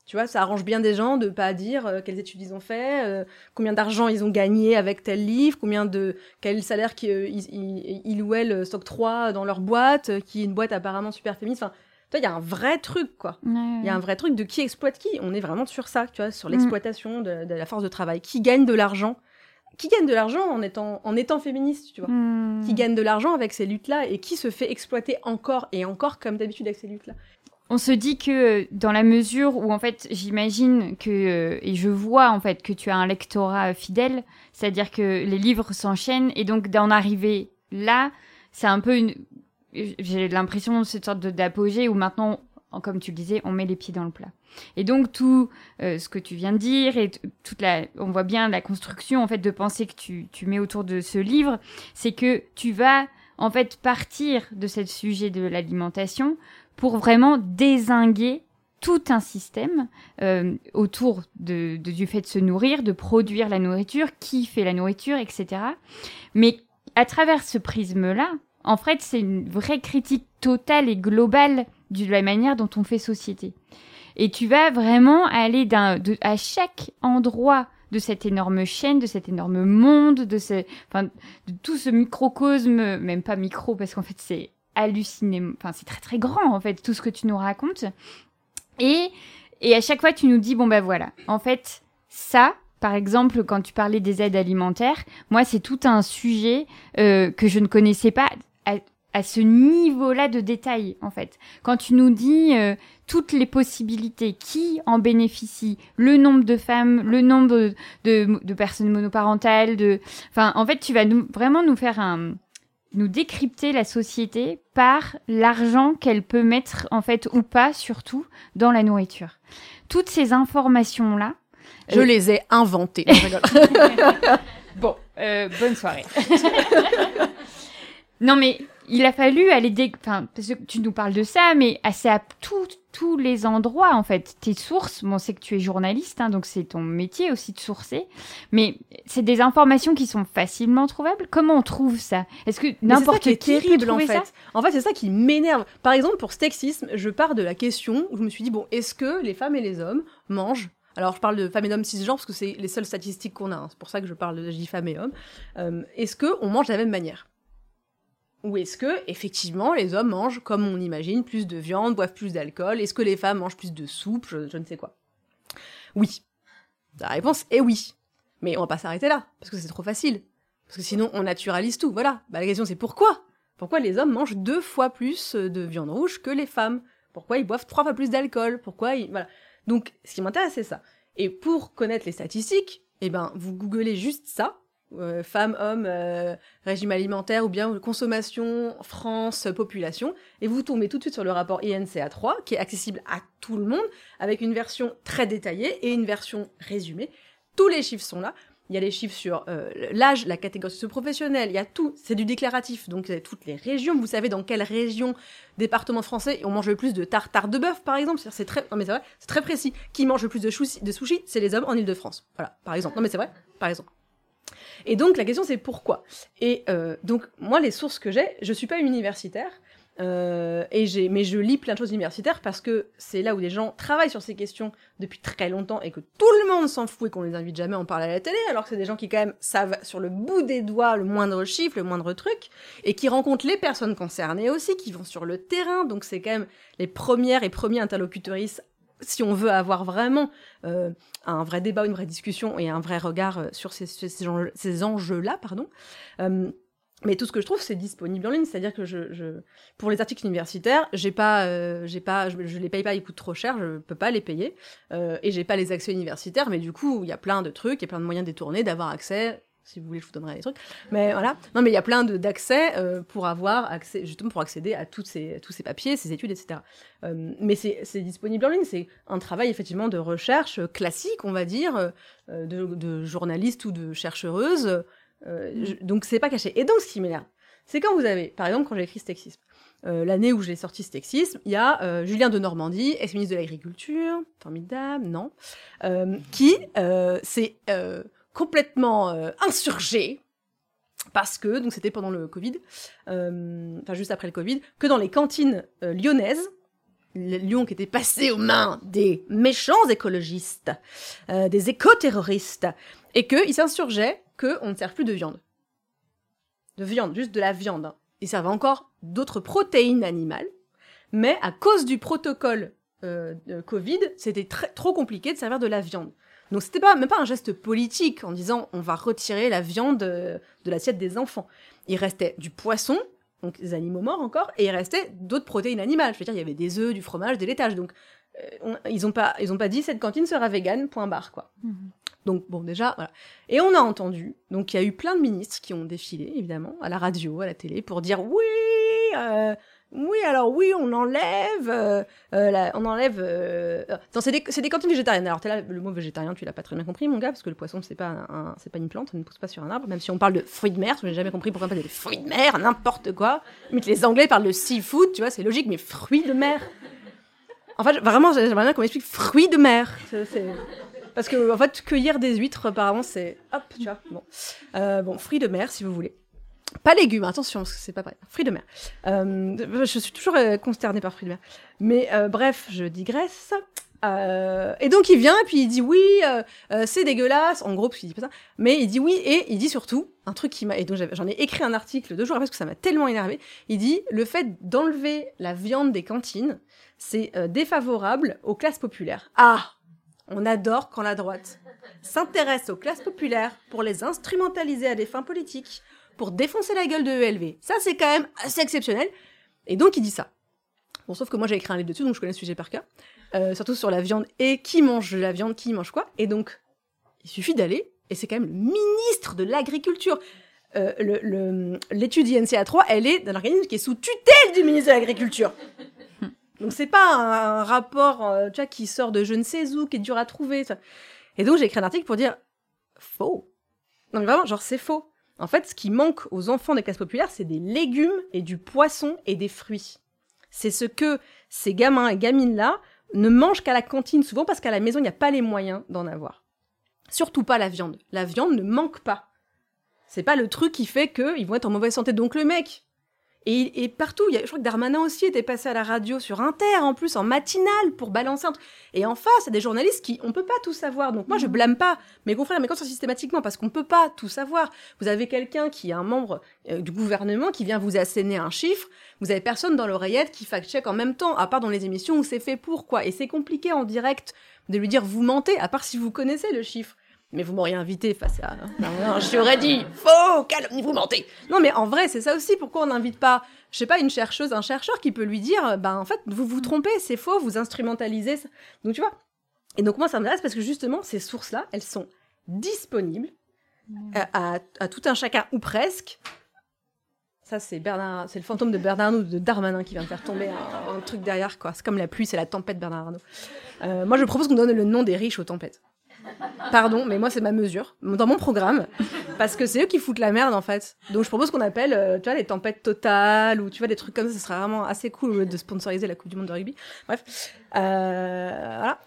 Tu vois, ça arrange bien des gens de pas dire euh, quelles études ils ont fait, euh, combien d'argent ils ont gagné avec tel livre, combien de quel salaire qu'ils ils, ils- ils ou s'octroient dans leur boîte, euh, qui est une boîte apparemment super féministe. Enfin, toi, il y a un vrai truc, quoi. Ouais, Il y a un vrai truc de qui exploite qui. On est vraiment sur ça, tu vois, sur Mm. l'exploitation de, de la force de travail. Qui gagne de l'argent? Qui gagne de l'argent en étant, en étant féministe, tu vois? Hmm. Qui gagne de l'argent avec ces luttes-là et qui se fait exploiter encore et encore comme d'habitude avec ces luttes-là? On se dit que dans la mesure où en fait j'imagine que euh, et je vois en fait que tu as un lectorat fidèle, c'est-à-dire que les livres s'enchaînent et donc d'en arriver là, c'est un peu une j'ai l'impression de cette sorte d'apogée où maintenant en- comme tu le disais, on met les pieds dans le plat. Et donc tout euh, ce que tu viens de dire et toute la, on voit bien la construction en fait de pensée que tu, tu mets autour de ce livre, c'est que tu vas en fait partir de ce sujet de l'alimentation pour vraiment désinguer tout un système euh, autour de, de- du fait de se nourrir, de produire la nourriture, qui fait la nourriture, etc. Mais à travers ce prisme-là, en fait, c'est une vraie critique totale et globale de la manière dont on fait société. Et tu vas vraiment aller d'un, de, à chaque endroit de cette énorme chaîne, de cet énorme monde, de, ce, enfin, de tout ce microcosme, même pas micro parce qu'en fait c'est halluciné, enfin c'est très très grand en fait tout ce que tu nous racontes. Et, et à chaque fois tu nous dis bon ben voilà, en fait ça, par exemple, quand tu parlais des aides alimentaires, moi, c'est tout un sujet euh, que je ne connaissais pas à, à ce niveau-là de détail, en fait. Quand tu nous dis euh, toutes les possibilités, qui en bénéficie, le nombre de femmes, le nombre de, de, de personnes monoparentales, de, enfin, en fait, tu vas nous, vraiment nous faire un, nous décrypter la société par l'argent qu'elle peut mettre, en fait, ou pas, surtout, dans la nourriture. Toutes ces informations-là, Je Euh, les ai inventées. <laughs> Bon, euh, bonne soirée. <laughs> non, mais il a fallu aller dé... Enfin, parce que tu nous parles de ça, mais assez à tout- tous les endroits, en fait. Tes sources, bon, c'est que tu es journaliste, hein, donc c'est ton métier aussi de sourcer. Mais c'est des informations qui sont facilement trouvables. Comment on trouve ça? Est-ce que c'est n'importe qui qui, est terrible peut en fait. ça? En fait, c'est ça qui m'énerve. Par exemple, pour sexisme, je pars de la question où je me suis dit bon, est-ce que les femmes et les hommes mangent? Alors, je parle de femmes et d'hommes cisgenres parce que c'est les seules statistiques qu'on a. hein. C'est pour ça que je parle de je dis femmes et hommes. Euh, est-ce que on mange de la même manière? Ou est-ce que, effectivement, les hommes mangent, comme on imagine, plus de viande, boivent plus d'alcool? Est-ce que les femmes mangent plus de soupe? Je, ne sais quoi. Oui. La réponse est oui. Mais on va pas s'arrêter là, parce que c'est trop facile. Parce que sinon, on naturalise tout. Voilà. Bah, la question, c'est pourquoi? Pourquoi les hommes mangent deux fois plus de viande rouge que les femmes? Pourquoi ils boivent trois fois plus d'alcool? Pourquoi ils... Voilà. Donc, ce qui m'intéresse, c'est ça. Et pour connaître les statistiques, eh ben, vous googlez juste ça. Euh, femmes, hommes, euh, régime alimentaire ou bien consommation, France, population, et vous tombez tout de suite sur le rapport INCA 3, qui est accessible à tout le monde, avec une version très détaillée et une version résumée. Tous les chiffres sont là. Il y a les chiffres sur euh, l'âge, la catégorie socio-professionnelle, il y a tout. C'est du déclaratif, donc a toutes les régions. Vous savez dans quelle région, département français, on mange le plus de tartare de bœuf, par exemple. C'est très, non mais c'est vrai, c'est très précis. Qui mange le plus de, de sushi C'est les hommes en Ile-de-France. Voilà, par exemple. Non mais c'est vrai, par exemple. Et donc la question c'est pourquoi? Et euh, donc moi les sources que j'ai, je suis pas universitaire. euh, et j'ai, mais je lis plein de choses universitaires parce que c'est là où les gens travaillent sur ces questions depuis très longtemps et que tout le monde s'en fout et qu'on les invite jamais à en parler à la télé, alors que c'est des gens qui quand même savent sur le bout des doigts le moindre chiffre, le moindre truc, et qui rencontrent les personnes concernées aussi, qui vont sur le terrain. Donc c'est quand même les premières et premiers interlocutrices si on veut avoir vraiment euh, un vrai débat, une vraie discussion et un vrai regard euh, sur ces, ces, ces enjeux- ces enjeux-là, pardon. Euh, mais tout ce que je trouve, c'est disponible en ligne. C'est-à-dire que pour les articles universitaires, j'ai pas, j'ai pas, je, je les paye pas, ils coûtent trop cher, je peux pas les payer, et j'ai pas les accès universitaires. Mais du coup, il y a plein de trucs, il y a plein de moyens détournés d'avoir accès. Si vous voulez, je vous donnerai des trucs. Mais voilà. Non, mais il y a plein d'accès euh, pour avoir accès, justement pour accéder à toutes ces, tous ces papiers, ces études, etc. Euh, mais c'est disponible en ligne. C'est un travail effectivement de recherche classique, on va dire, euh, de, de journaliste ou de chercheuse. Euh, je- donc c'est pas caché. Et donc ce qui m'énerve, c'est quand vous avez, par exemple, quand j'ai écrit Stexisme, euh, l'année où j'ai sorti Stexisme, il y a euh, Julien de Normandie, ex-ministre de l'Agriculture, formidable, non, qui s'est complètement euh, insurgé parce que, donc c'était pendant le Covid, euh, enfin juste après le Covid, que dans les cantines euh, lyonnaises, Lyon qui était passé aux mains des méchants écologistes, euh, des éco-terroristes, et qu'ils s'insurgeaient qu'on ne serve plus de viande. De viande, juste de la viande. hein. Ils servent encore d'autres protéines animales, mais à cause du protocole Covid, c'était trop compliqué de servir de la viande. Donc c'était pas même pas un geste politique en disant on va retirer la viande euh, de l'assiette des enfants. Il restait du poisson, donc des animaux morts encore, et il restait d'autres protéines animales. Je veux dire, il y avait des œufs, du fromage, des laitages. Donc euh, on- ils ont pas ils ont pas dit cette cantine sera végane, point barre quoi. Mhm. Donc bon déjà voilà. Et on a entendu donc il y a eu plein de ministres qui ont défilé évidemment à la radio, à la télé pour dire oui euh, oui alors oui on enlève euh, euh, on enlève euh... c'est des des cantines végétariennes. Alors t'es là le mot végétarien tu l'as pas très bien compris mon gars parce que le poisson c'est pas pas une plante, ça ne pousse pas sur un arbre même si on parle de fruits de mer, je n'ai jamais compris pourquoi on parle des fruits de mer, n'importe quoi. Mais les Anglais parlent de seafood, tu vois, c'est logique mais fruits de mer. En fait, vraiment, j'aimerais bien qu'on m'explique fruits de mer. Parce que, en fait, cueillir des huîtres, apparemment, c'est. Hop, tu vois. Bon. Bon, fruits de mer, si vous voulez. Pas légumes, attention, parce que c'est pas vrai. Fruits de mer. Euh, je suis toujours euh, consternée par fruits de mer. Mais euh, bref, je digresse. Et donc il vient et puis il dit oui, c'est dégueulasse, en gros parce qu'il dit pas ça, mais il dit oui et il dit surtout un truc qui m'a et donc j'en ai écrit un article deux jours après parce que ça m'a tellement énervé. Il dit le fait d'enlever la viande des cantines, c'est défavorable aux classes populaires. Ah, on adore quand la droite s'intéresse aux classes populaires pour les instrumentaliser à des fins politiques, pour défoncer la gueule de ELV. Ça c'est quand même assez exceptionnel. Et donc il dit ça. Bon, sauf que moi j'ai écrit un livre dessus, donc je connais le sujet par cœur. Euh, surtout sur la viande et qui mange la viande, qui mange quoi. Et donc, il suffit d'aller, et c'est quand même le ministre de l'Agriculture. Euh, le- le- L'étude INCA 3, elle est d'un organisme qui est sous tutelle du ministre de l'Agriculture. Donc c'est pas un, un rapport euh, tu vois, qui sort de je ne sais où, qui est dur à trouver. ça. Et donc j'ai écrit un article pour dire faux. Non mais vraiment, genre c'est faux. En fait, ce qui manque aux enfants des classes populaires, c'est des légumes et du poisson et des fruits. C'est ce que ces gamins et gamines-là ne mangent qu'à la cantine, souvent parce qu'à la maison, il n'y a pas les moyens d'en avoir. Surtout pas la viande. La viande ne manque pas. C'est pas le truc qui fait qu'ils vont être en mauvaise santé. Donc le mec, et, et partout, il y a, je crois que Darmanin aussi était passé à la radio sur Inter, en plus, en matinale, pour balancer un truc. Et en face, il y a des journalistes qui, on peut pas tout savoir. Donc moi, je blâme pas mes confrères, mes consoeurs systématiquement, parce qu'on peut pas tout savoir. Vous avez quelqu'un qui est un membre euh, du gouvernement qui vient vous asséner un chiffre. Vous avez personne dans l'oreillette qui fact-check en même temps, à part dans les émissions où c'est fait pour quoi. Et c'est compliqué en direct de lui dire vous mentez, à part si vous connaissez le chiffre. Mais vous m'auriez invité face à. Non, non, je t'aurais dit faux, calme, vous mentez. Non, mais en vrai, c'est ça aussi. Pourquoi on n'invite pas, je sais pas, une chercheuse, un chercheur qui peut lui dire, ben en fait, vous vous trompez, c'est faux, vous instrumentalisez. ça. Donc tu vois. Et donc moi, ça m'intéresse parce que justement, ces sources-là, elles sont disponibles euh, à, à tout un chacun ou presque. Ça, c'est Bernard, c'est le fantôme de Bernard Arnault, de Darmanin qui vient de faire tomber un, un truc derrière, quoi. C'est comme la pluie, c'est la tempête Bernard Arnault. Euh, moi, je propose qu'on donne le nom des riches aux tempêtes. Pardon, mais moi, c'est ma mesure, dans mon programme, parce que c'est eux qui foutent la merde, en fait. Donc, je propose qu'on appelle, euh, tu vois, les tempêtes totales, ou tu vois, des trucs comme ça, ce serait vraiment assez cool de sponsoriser la Coupe du Monde de rugby. Bref. Euh, voilà.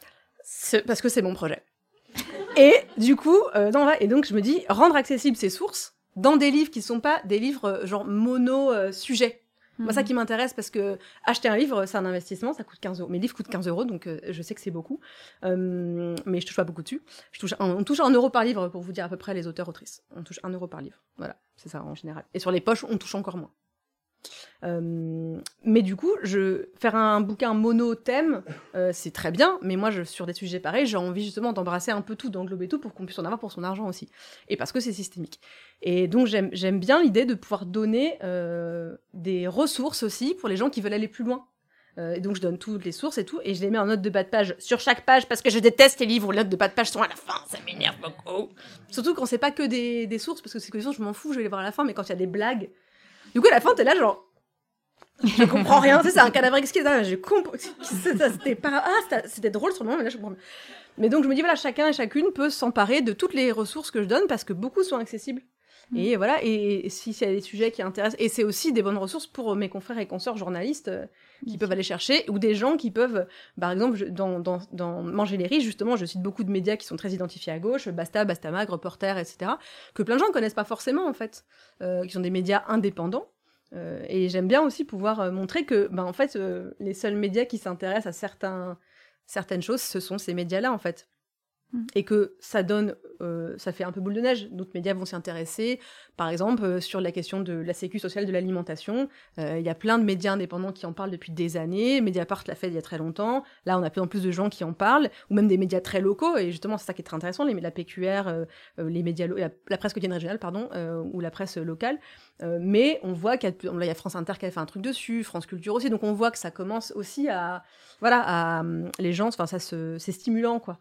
Parce que c'est mon projet. Et du coup, euh, et donc je me dis, rendre accessibles ces sources dans des livres qui sont pas des livres genre mono Moi, ça qui m'intéresse parce que acheter un livre, c'est un investissement, ça coûte 15 euros. Mes livres coûtent 15 euros, donc euh, je sais que c'est beaucoup. Euh, mais je touche pas beaucoup dessus. Je touche un- on touche un euro par livre pour vous dire à peu près les auteurs autrices. On touche un euro par livre. Voilà, c'est ça en général. Et sur les poches, on touche encore moins. Euh, mais du coup, je faire un bouquin mono thème, euh, c'est très bien. Mais moi, je, sur des sujets pareils, j'ai envie justement d'embrasser un peu tout, d'englober tout pour qu'on puisse en avoir pour son argent aussi. Et parce que c'est systémique. Et donc j'aime bien l'idée de pouvoir donner euh, des ressources aussi pour les gens qui veulent aller plus loin. Et donc je donne toutes les sources et tout, et je les mets en note de bas de page sur chaque page parce que je déteste les livres où les notes de bas de page sont à la fin, ça m'énerve beaucoup. Surtout quand c'est pas que des, sources, parce que c'est que sources, je m'en fous, je vais les voir à la fin, mais quand il y a des blagues. Du coup, à la fin, t'es là genre. Je comprends rien, tu sais, c'est un cadavre exquis, là, je comprends. <laughs> C'était pas. Ah, c'était drôle sur le moment, mais là, je comprends. Mais donc, je me dis, voilà, chacun et chacune peut s'emparer de toutes les ressources que je donne parce que beaucoup sont accessibles. Et voilà, et, et si c'est des sujets qui intéressent, et c'est aussi des bonnes ressources pour mes confrères et consoeurs journalistes euh, qui peuvent aller chercher, ou des gens qui peuvent, par exemple, je- dans, dans, dans Manger les riches, justement, je cite beaucoup de médias qui sont très identifiés à gauche, Basta, Bastamag, Reporter, etc., que plein de gens ne connaissent pas forcément, en fait, euh, qui sont des médias indépendants. Euh, et j'aime bien aussi pouvoir montrer que, ben, en fait, les seuls médias qui s'intéressent à certains, certaines choses, ce sont ces médias-là, en fait. Mm. Et que ça donne, euh, ça fait un peu boule de neige. D'autres médias vont s'y intéresser. Par exemple, euh, sur la question de la sécu sociale de l'alimentation, euh, il y a plein de médias indépendants qui en parlent depuis des années. Mediapart l'a fait il y a très longtemps. Là, on a de plus en plus de gens qui en parlent, ou même des médias très locaux. Et justement, c'est ça qui est très intéressant, les, la PQR, les médias, la, la presse quotidienne régionale, pardon, ou la presse locale. Mais on voit qu'il y a, France Inter qui a fait un truc dessus, France Culture aussi. Donc on voit que ça commence aussi à, voilà, à hum, les gens, enfin ça c'est stimulant quoi.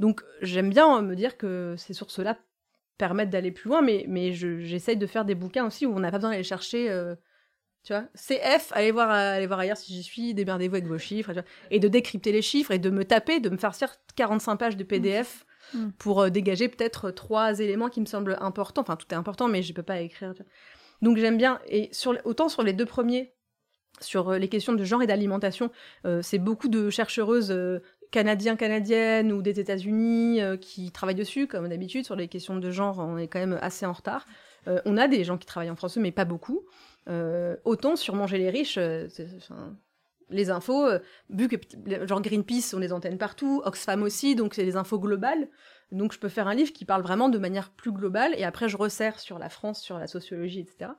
Donc j'aime bien euh, me dire que ces sources-là permettent d'aller plus loin, mais, mais je- j'essaye de faire des bouquins aussi où on n'a pas besoin d'aller chercher, euh, tu vois, CF, allez voir, allez voir ailleurs si j'y suis, démerdez-vous avec vos chiffres, et de décrypter les chiffres et de me taper, de me faire faire 45 pages de PDF Mm. pour euh, dégager peut-être trois éléments qui me semblent importants. Enfin, tout est important, mais je peux pas écrire. tu vois. Donc j'aime bien. Et sur, autant sur les deux premiers, sur les questions de genre et d'alimentation, euh, c'est beaucoup de chercheuses euh, canadiens, canadiennes ou des États-Unis euh, qui travaillent dessus, comme d'habitude. Sur les questions de genre, on est quand même assez en retard. Euh, on a des gens qui travaillent en français, mais pas beaucoup. Euh, autant sur Manger les riches, Les infos, vu que genre Greenpeace, on les antenne partout, Oxfam aussi, donc c'est des infos globales. Donc je peux faire un livre qui parle vraiment de manière plus globale, et après je resserre sur la France, sur la sociologie, etc.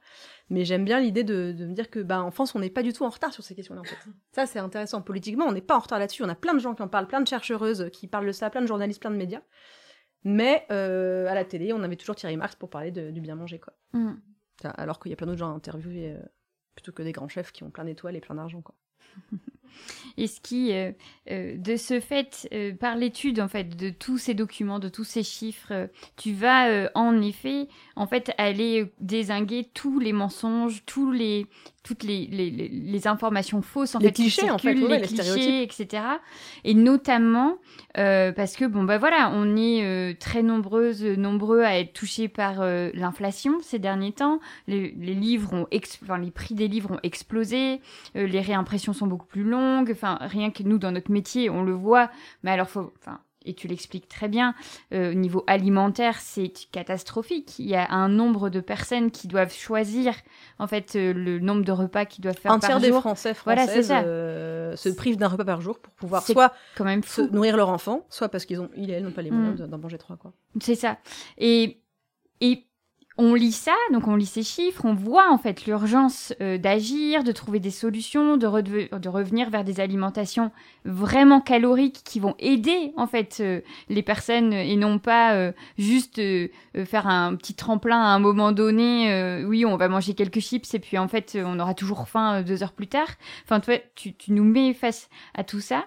Mais j'aime bien l'idée de, de me dire que bah, en France, on n'est pas du tout en retard sur ces questions-là, en fait. Ça, c'est intéressant. Politiquement, on n'est pas en retard là-dessus. On a plein de gens qui en parlent, plein de chercheuses qui parlent de ça, plein de journalistes, plein de médias. Mais euh, à la télé, on avait toujours Thierry Marx pour parler de- du bien manger, quoi. Mm. Alors qu'il y a plein d'autres gens à interviewer, euh, plutôt que des grands chefs qui ont plein d'étoiles et plein d'argent, quoi. <laughs> <laughs> Et ce qui, euh, euh, de ce fait, euh, par l'étude en fait de tous ces documents, de tous ces chiffres, euh, tu vas euh, en effet, en fait, aller désinguer tous les mensonges, tous les, toutes les, les, informations fausses en Les fait, clichés, en fait, ouais, les, les clichés, etc. Et notamment parce que bon bah voilà, on est très nombreuses, nombreux à être touchés par l'inflation ces derniers temps. Les, livres ont, enfin, les prix des livres ont explosé. Les réimpressions sont beaucoup plus longues. Enfin, rien que nous, dans notre métier, on le voit. Mais alors, faut, enfin, et tu l'expliques très bien, euh, au niveau alimentaire, c'est catastrophique. Il y a un nombre de personnes qui doivent choisir, en fait, euh, le nombre de repas qu'ils doivent faire Un par tiers des jour. Français, françaises euh, se privent d'un repas par jour pour pouvoir soit Quand même se nourrir leur enfant, soit parce qu'ils ont, ils et elles n'ont pas les Mm. moyens de- d'en manger trois, quoi. C'est ça. Et, et on lit ça, donc on lit ces chiffres, on voit en fait l'urgence euh, d'agir, de trouver des solutions, de, de revenir vers des alimentations vraiment caloriques qui vont aider en fait euh, les personnes et non pas euh, juste euh, euh, faire un petit tremplin à un moment donné. euh, oui, on va manger quelques chips et puis en fait on aura toujours faim deux heures plus tard. Enfin, toi, tu, tu nous mets face à tout ça,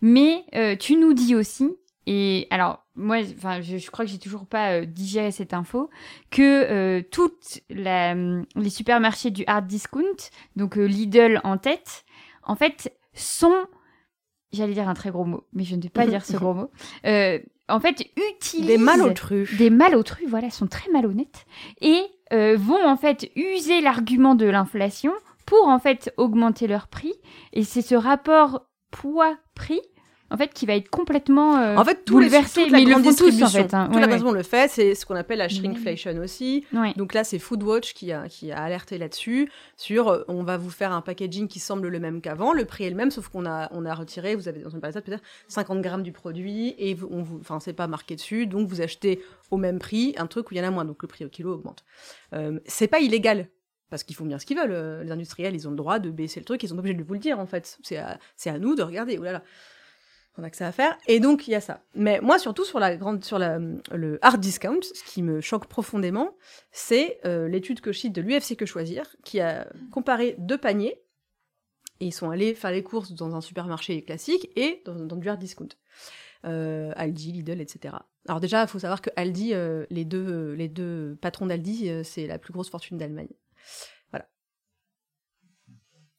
mais tu nous dis aussi et alors, moi, enfin, je, je crois que j'ai toujours pas euh, digéré cette info, que euh, toutes la- les supermarchés du hard discount, donc euh, Lidl en tête, en fait, sont, j'allais dire un très gros mot, mais je ne vais pas dire ce gros mot, <laughs> en fait, utilisent Des malotrus. des malotrus, voilà, sont très malhonnêtes et vont en fait user l'argument de l'inflation pour en fait augmenter leur prix. Et c'est ce rapport poids-prix en fait qui va être complètement euh, En fait, les, mais ils le font tous en fait. hein. toute Ouais, la ouais. façon le fait, c'est ce qu'on appelle la shrinkflation aussi. Ouais. Donc là, c'est Foodwatch qui a, qui a alerté là-dessus, sur euh, on va vous faire un packaging qui semble le même qu'avant, le prix est le même, sauf qu'on a, on a retiré, vous avez dans une palette peut-être 50 grammes du produit, et on vous, enfin, c'est pas marqué dessus, donc vous achetez au même prix un truc où il y en a moins, donc le prix au kilo augmente. Euh, c'est pas illégal. Parce qu'ils font bien ce qu'ils veulent. euh, Les industriels, ils ont le droit de baisser le truc, ils sont obligés de vous le dire, en fait. C'est à, à nous de regarder. Là. On a que ça à faire. Et donc, il y a ça. Mais moi, surtout sur, la grande, sur le hard discount, ce qui me choque profondément, c'est euh, l'étude que je cite de l'UFC Que Choisir, qui a comparé deux paniers. Et ils sont allés faire les courses dans un supermarché classique et dans, du hard discount. Euh, Aldi, Lidl, etc. Alors déjà, il faut savoir que Aldi, euh, les, deux, les deux patrons d'Aldi, c'est la plus grosse fortune d'Allemagne. Voilà.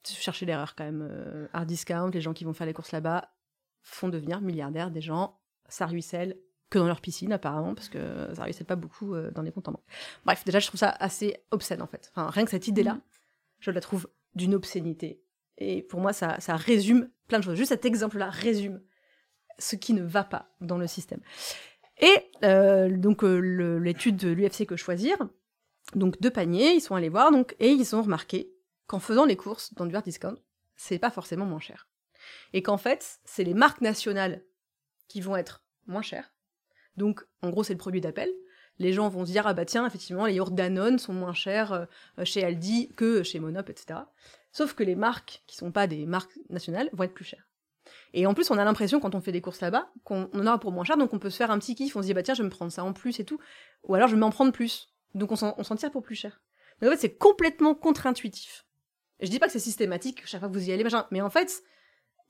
Cherchez l'erreur quand même. hard discount, les gens qui vont faire les courses là-bas font devenir milliardaires des gens. Ça ruisselle que dans leur piscine apparemment, parce que ça ruisselle pas beaucoup euh, dans les comptes en banque. Bref, déjà, je trouve ça assez obscène en fait. Enfin, rien que cette idée-là, Mhm. je la trouve d'une obscénité. Et pour moi, ça, ça résume plein de choses. Juste cet exemple-là résume ce qui ne va pas dans le système. Et euh, donc euh, l'étude de l'UFC que choisir, donc deux paniers, ils sont allés voir donc et ils ont remarqué qu'en faisant les courses dans du hard discount, c'est pas forcément moins cher. Et qu'en fait, c'est les marques nationales qui vont être moins chères. Donc en gros, c'est le produit d'appel. Les gens vont se dire ah bah tiens, effectivement, les yaourts sont moins chers euh, chez Aldi que chez Monop, etc. Sauf que les marques qui sont pas des marques nationales vont être plus chères. Et en plus, on a l'impression, quand on fait des courses là-bas, qu'on on en aura pour moins cher, donc on peut se faire un petit kiff, on se dit, bah tiens, je vais me prendre ça en plus et tout. Ou alors, je vais m'en prendre plus. Donc on s'en tire pour plus cher. Donc en fait, c'est complètement contre-intuitif. Je dis pas que c'est systématique, chaque fois que vous y allez, machin, mais en fait,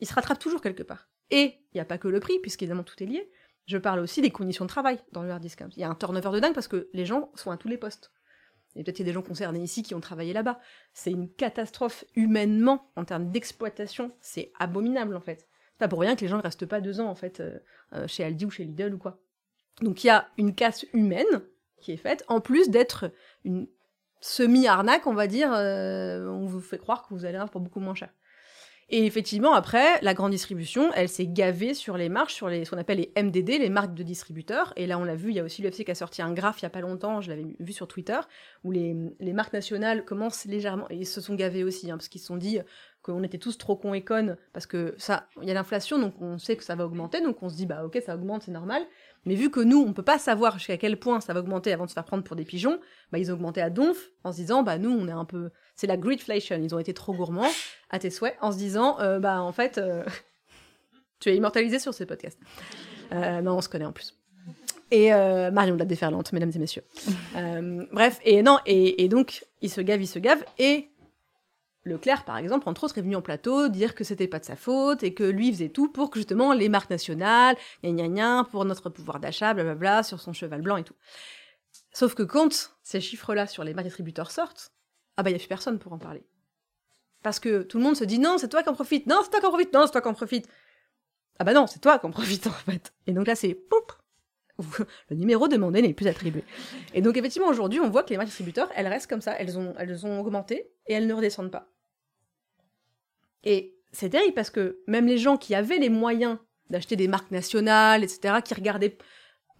il se rattrape toujours quelque part. Et il n'y a pas que le prix, puisqu'évidemment tout est lié. Je parle aussi des conditions de travail dans le hard discount. Il y a un turnover de dingue parce que les gens sont à tous les postes. Et peut-être qu'il y a des gens concernés ici qui ont travaillé là-bas. C'est une catastrophe humainement, en termes d'exploitation. C'est abominable, en fait. C'est pas pour rien que les gens ne restent pas deux ans, en fait, euh, euh, chez Aldi ou chez Lidl ou quoi. Donc il y a une casse humaine qui est faite, en plus d'être une semi-arnaque, on va dire. euh, on vous fait croire que vous allez avoir pour beaucoup moins cher. Et effectivement, après, la grande distribution, elle s'est gavée sur les marques, sur les, ce qu'on appelle les MDD, les marques de distributeurs. Et là, on l'a vu, il y a aussi l'UFC qui a sorti un graphe il y a pas longtemps, je l'avais vu sur Twitter, où les, les marques nationales commencent légèrement, et ils se sont gavés aussi, hein, parce qu'ils se sont dit qu'on était tous trop cons et connes, parce que ça, il y a l'inflation, donc on sait que ça va augmenter, donc on se dit, bah ok, ça augmente, c'est normal. Mais vu que nous, on peut pas savoir jusqu'à quel point ça va augmenter avant de se faire prendre pour des pigeons, bah ils ont augmenté à donf en se disant, bah nous, on est un peu, c'est la greedflation, ils ont été trop gourmands à tes souhaits en se disant, euh, bah en fait, euh, <laughs> tu es immortalisé sur ce podcast. Euh, non, on se connaît en plus. Et euh, Marion de la déferlante, mesdames et messieurs. Bref, et non, et, et donc, il se gave, il se gave, et Leclerc, par exemple, entre autres, est venu en plateau dire que c'était pas de sa faute et que lui faisait tout pour que justement les marques nationales, gna gna gna, pour notre pouvoir d'achat, blablabla, sur son cheval blanc et tout. Sauf que quand ces chiffres-là sur les marques distributeurs sortent, ah bah il y a plus personne pour en parler. Parce que tout le monde se dit non, c'est toi qui en profites, non, c'est toi qui en profites, non, c'est toi qui en profites. Ah bah non, c'est toi qui en profites en fait. Et donc là, c'est poup, <laughs> le numéro demandé n'est plus attribué. Et donc effectivement, aujourd'hui, on voit que les marques distributeurs, elles restent comme ça, elles ont, elles ont augmenté et elles ne redescendent pas. Et c'est terrible parce que même les gens qui avaient les moyens d'acheter des marques nationales, etc., qui regardaient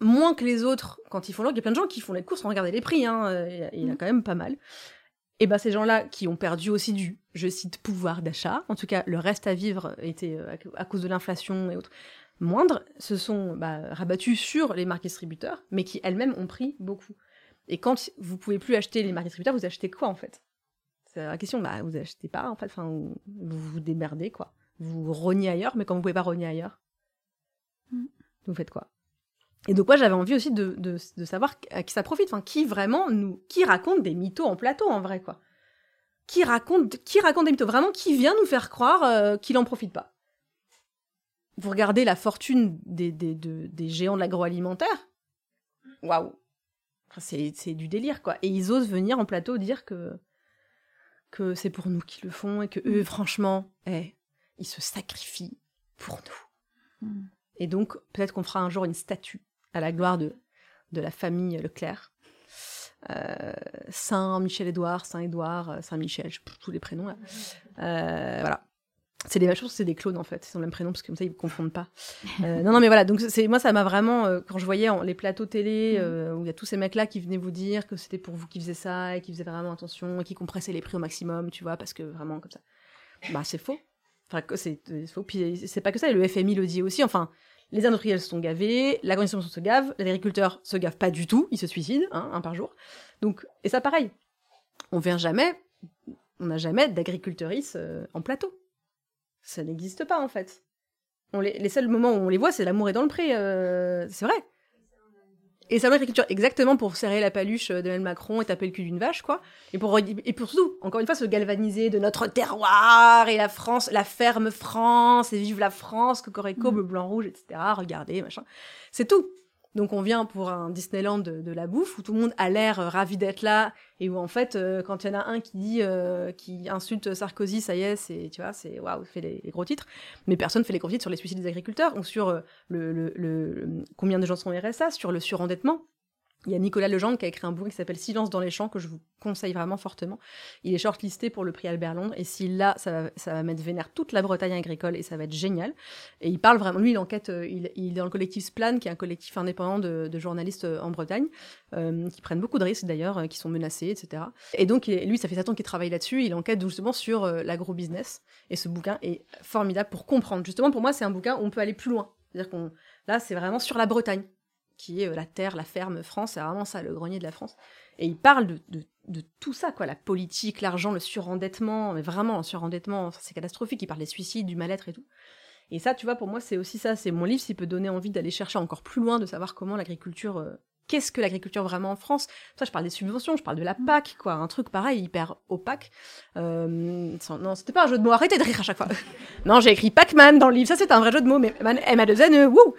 moins que les autres quand ils font leur... Il y a plein de gens qui font les courses sans regarder les prix, hein, euh, il y en a quand même pas mal. Et ben ces gens-là qui ont perdu aussi du, je cite, pouvoir d'achat, en tout cas le reste à vivre était, euh, à cause de l'inflation et autres, moindre, se sont bah, rabattus sur les marques distributeurs, mais qui elles-mêmes ont pris beaucoup. Et quand vous pouvez plus acheter les marques distributeurs, vous achetez quoi en fait? C'est la question, bah vous achetez pas en fait, enfin vous vous, vous démerdez quoi. Vous rognez ailleurs, mais quand vous pouvez pas rogner ailleurs, Mm. vous faites quoi? Et donc moi j'avais envie aussi de, de, de savoir à qui ça profite, enfin qui vraiment nous, qui raconte des mythos en plateau en vrai quoi? Qui raconte, qui raconte des mythos? Vraiment, qui vient nous faire croire euh, qu'il en profite pas? Vous regardez la fortune des, des, de- des géants de l'agroalimentaire Waouh C'est du délire, quoi. Et ils osent venir en plateau dire que, que c'est pour nous qu'ils le font et que eux, franchement, eh, ils se sacrifient pour nous. Mm. Et donc, peut-être qu'on fera un jour une statue à la gloire de, de la famille Leclerc. Euh, Saint Michel-Édouard, Saint Édouard, euh, Saint Michel, je tous les prénoms là. Euh, voilà. C'est des, que c'est des clones en fait, ils ont le même prénom parce que comme ça ils ne confondent pas. Euh, non, non, mais voilà, donc c'est moi ça m'a vraiment, euh, quand je voyais en- les plateaux télé euh, où il y a tous ces mecs-là qui venaient vous dire que c'était pour vous qui faisaient ça et qui faisaient vraiment attention et qui compressaient les prix au maximum, tu vois, parce que vraiment comme ça. Bah c'est faux. Enfin, c'est faux. Puis c'est pas que ça, et le FMI le dit aussi. Enfin, les industriels se sont gavés, la distribution se gave, les agriculteurs se gavent pas du tout, ils se suicident, hein, un par jour. Donc, et ça pareil. On vient jamais, on n'a jamais d'agricultrices euh, en plateau. Ça n'existe pas en fait. On les, les seuls moments où on les voit, c'est l'amour est dans le pré. euh, c'est vrai. Et ça l'agriculture exactement pour serrer la paluche d'Emmanuel Macron et taper le cul d'une vache, quoi. Et pour, et pour surtout, encore une fois, se galvaniser de notre terroir et la France, la ferme France, et vive la France, cocorico, Mm. bleu, blanc, rouge, etc. Regardez, machin. C'est tout. Donc on vient pour un Disneyland de, la bouffe où tout le monde a l'air euh, ravi d'être là et où en fait euh, quand il y en a un qui dit euh, qui insulte Sarkozy ça y est c'est tu vois c'est waouh fait les, gros titres. Mais personne fait les gros titres sur les suicides des agriculteurs ou sur le- le- combien de gens sont RSA sur le surendettement il y a Nicolas Legendre qui a écrit un bouquin qui s'appelle Silence dans les champs que je vous conseille vraiment fortement. Il est shortlisté pour le prix Albert Londres et s'il l'a, ça va, ça va mettre vénère toute la Bretagne agricole et ça va être génial. Et il parle vraiment, lui, il enquête, euh, il, est dans le collectif Splan, qui est un collectif indépendant de, journalistes euh, en Bretagne, euh, qui prennent beaucoup de risques d'ailleurs, qui sont menacés, etc. Et donc, lui, ça fait 7 ans qu'il travaille là-dessus, il enquête justement sur l'agro-business. Et ce bouquin est formidable pour comprendre. Justement, pour moi, c'est un bouquin où on peut aller plus loin. C'est-à-dire qu'on, là, c'est vraiment sur la Bretagne qui est euh, la terre, la ferme France, c'est vraiment ça, le grenier de la France. Et il parle de, de, de tout ça, quoi, la politique, l'argent, le surendettement, mais vraiment, le surendettement, c'est catastrophique, il parle des suicides, du mal-être et tout. Et ça, tu vois, pour moi, c'est aussi ça, c'est mon livre, s'il peut donner envie d'aller chercher encore plus loin, de savoir comment l'agriculture, euh, qu'est-ce que l'agriculture vraiment en France. Ça, je parle des subventions, je parle de la PAC, quoi, un truc pareil, hyper opaque. Euh, sans- non, c'était pas un jeu de mots, arrêtez de rire à chaque fois. <laughs> non, j'ai écrit Pac-Man dans le livre, ça c'est un vrai jeu de mots, mais Man, M-A-2-N-E, wouh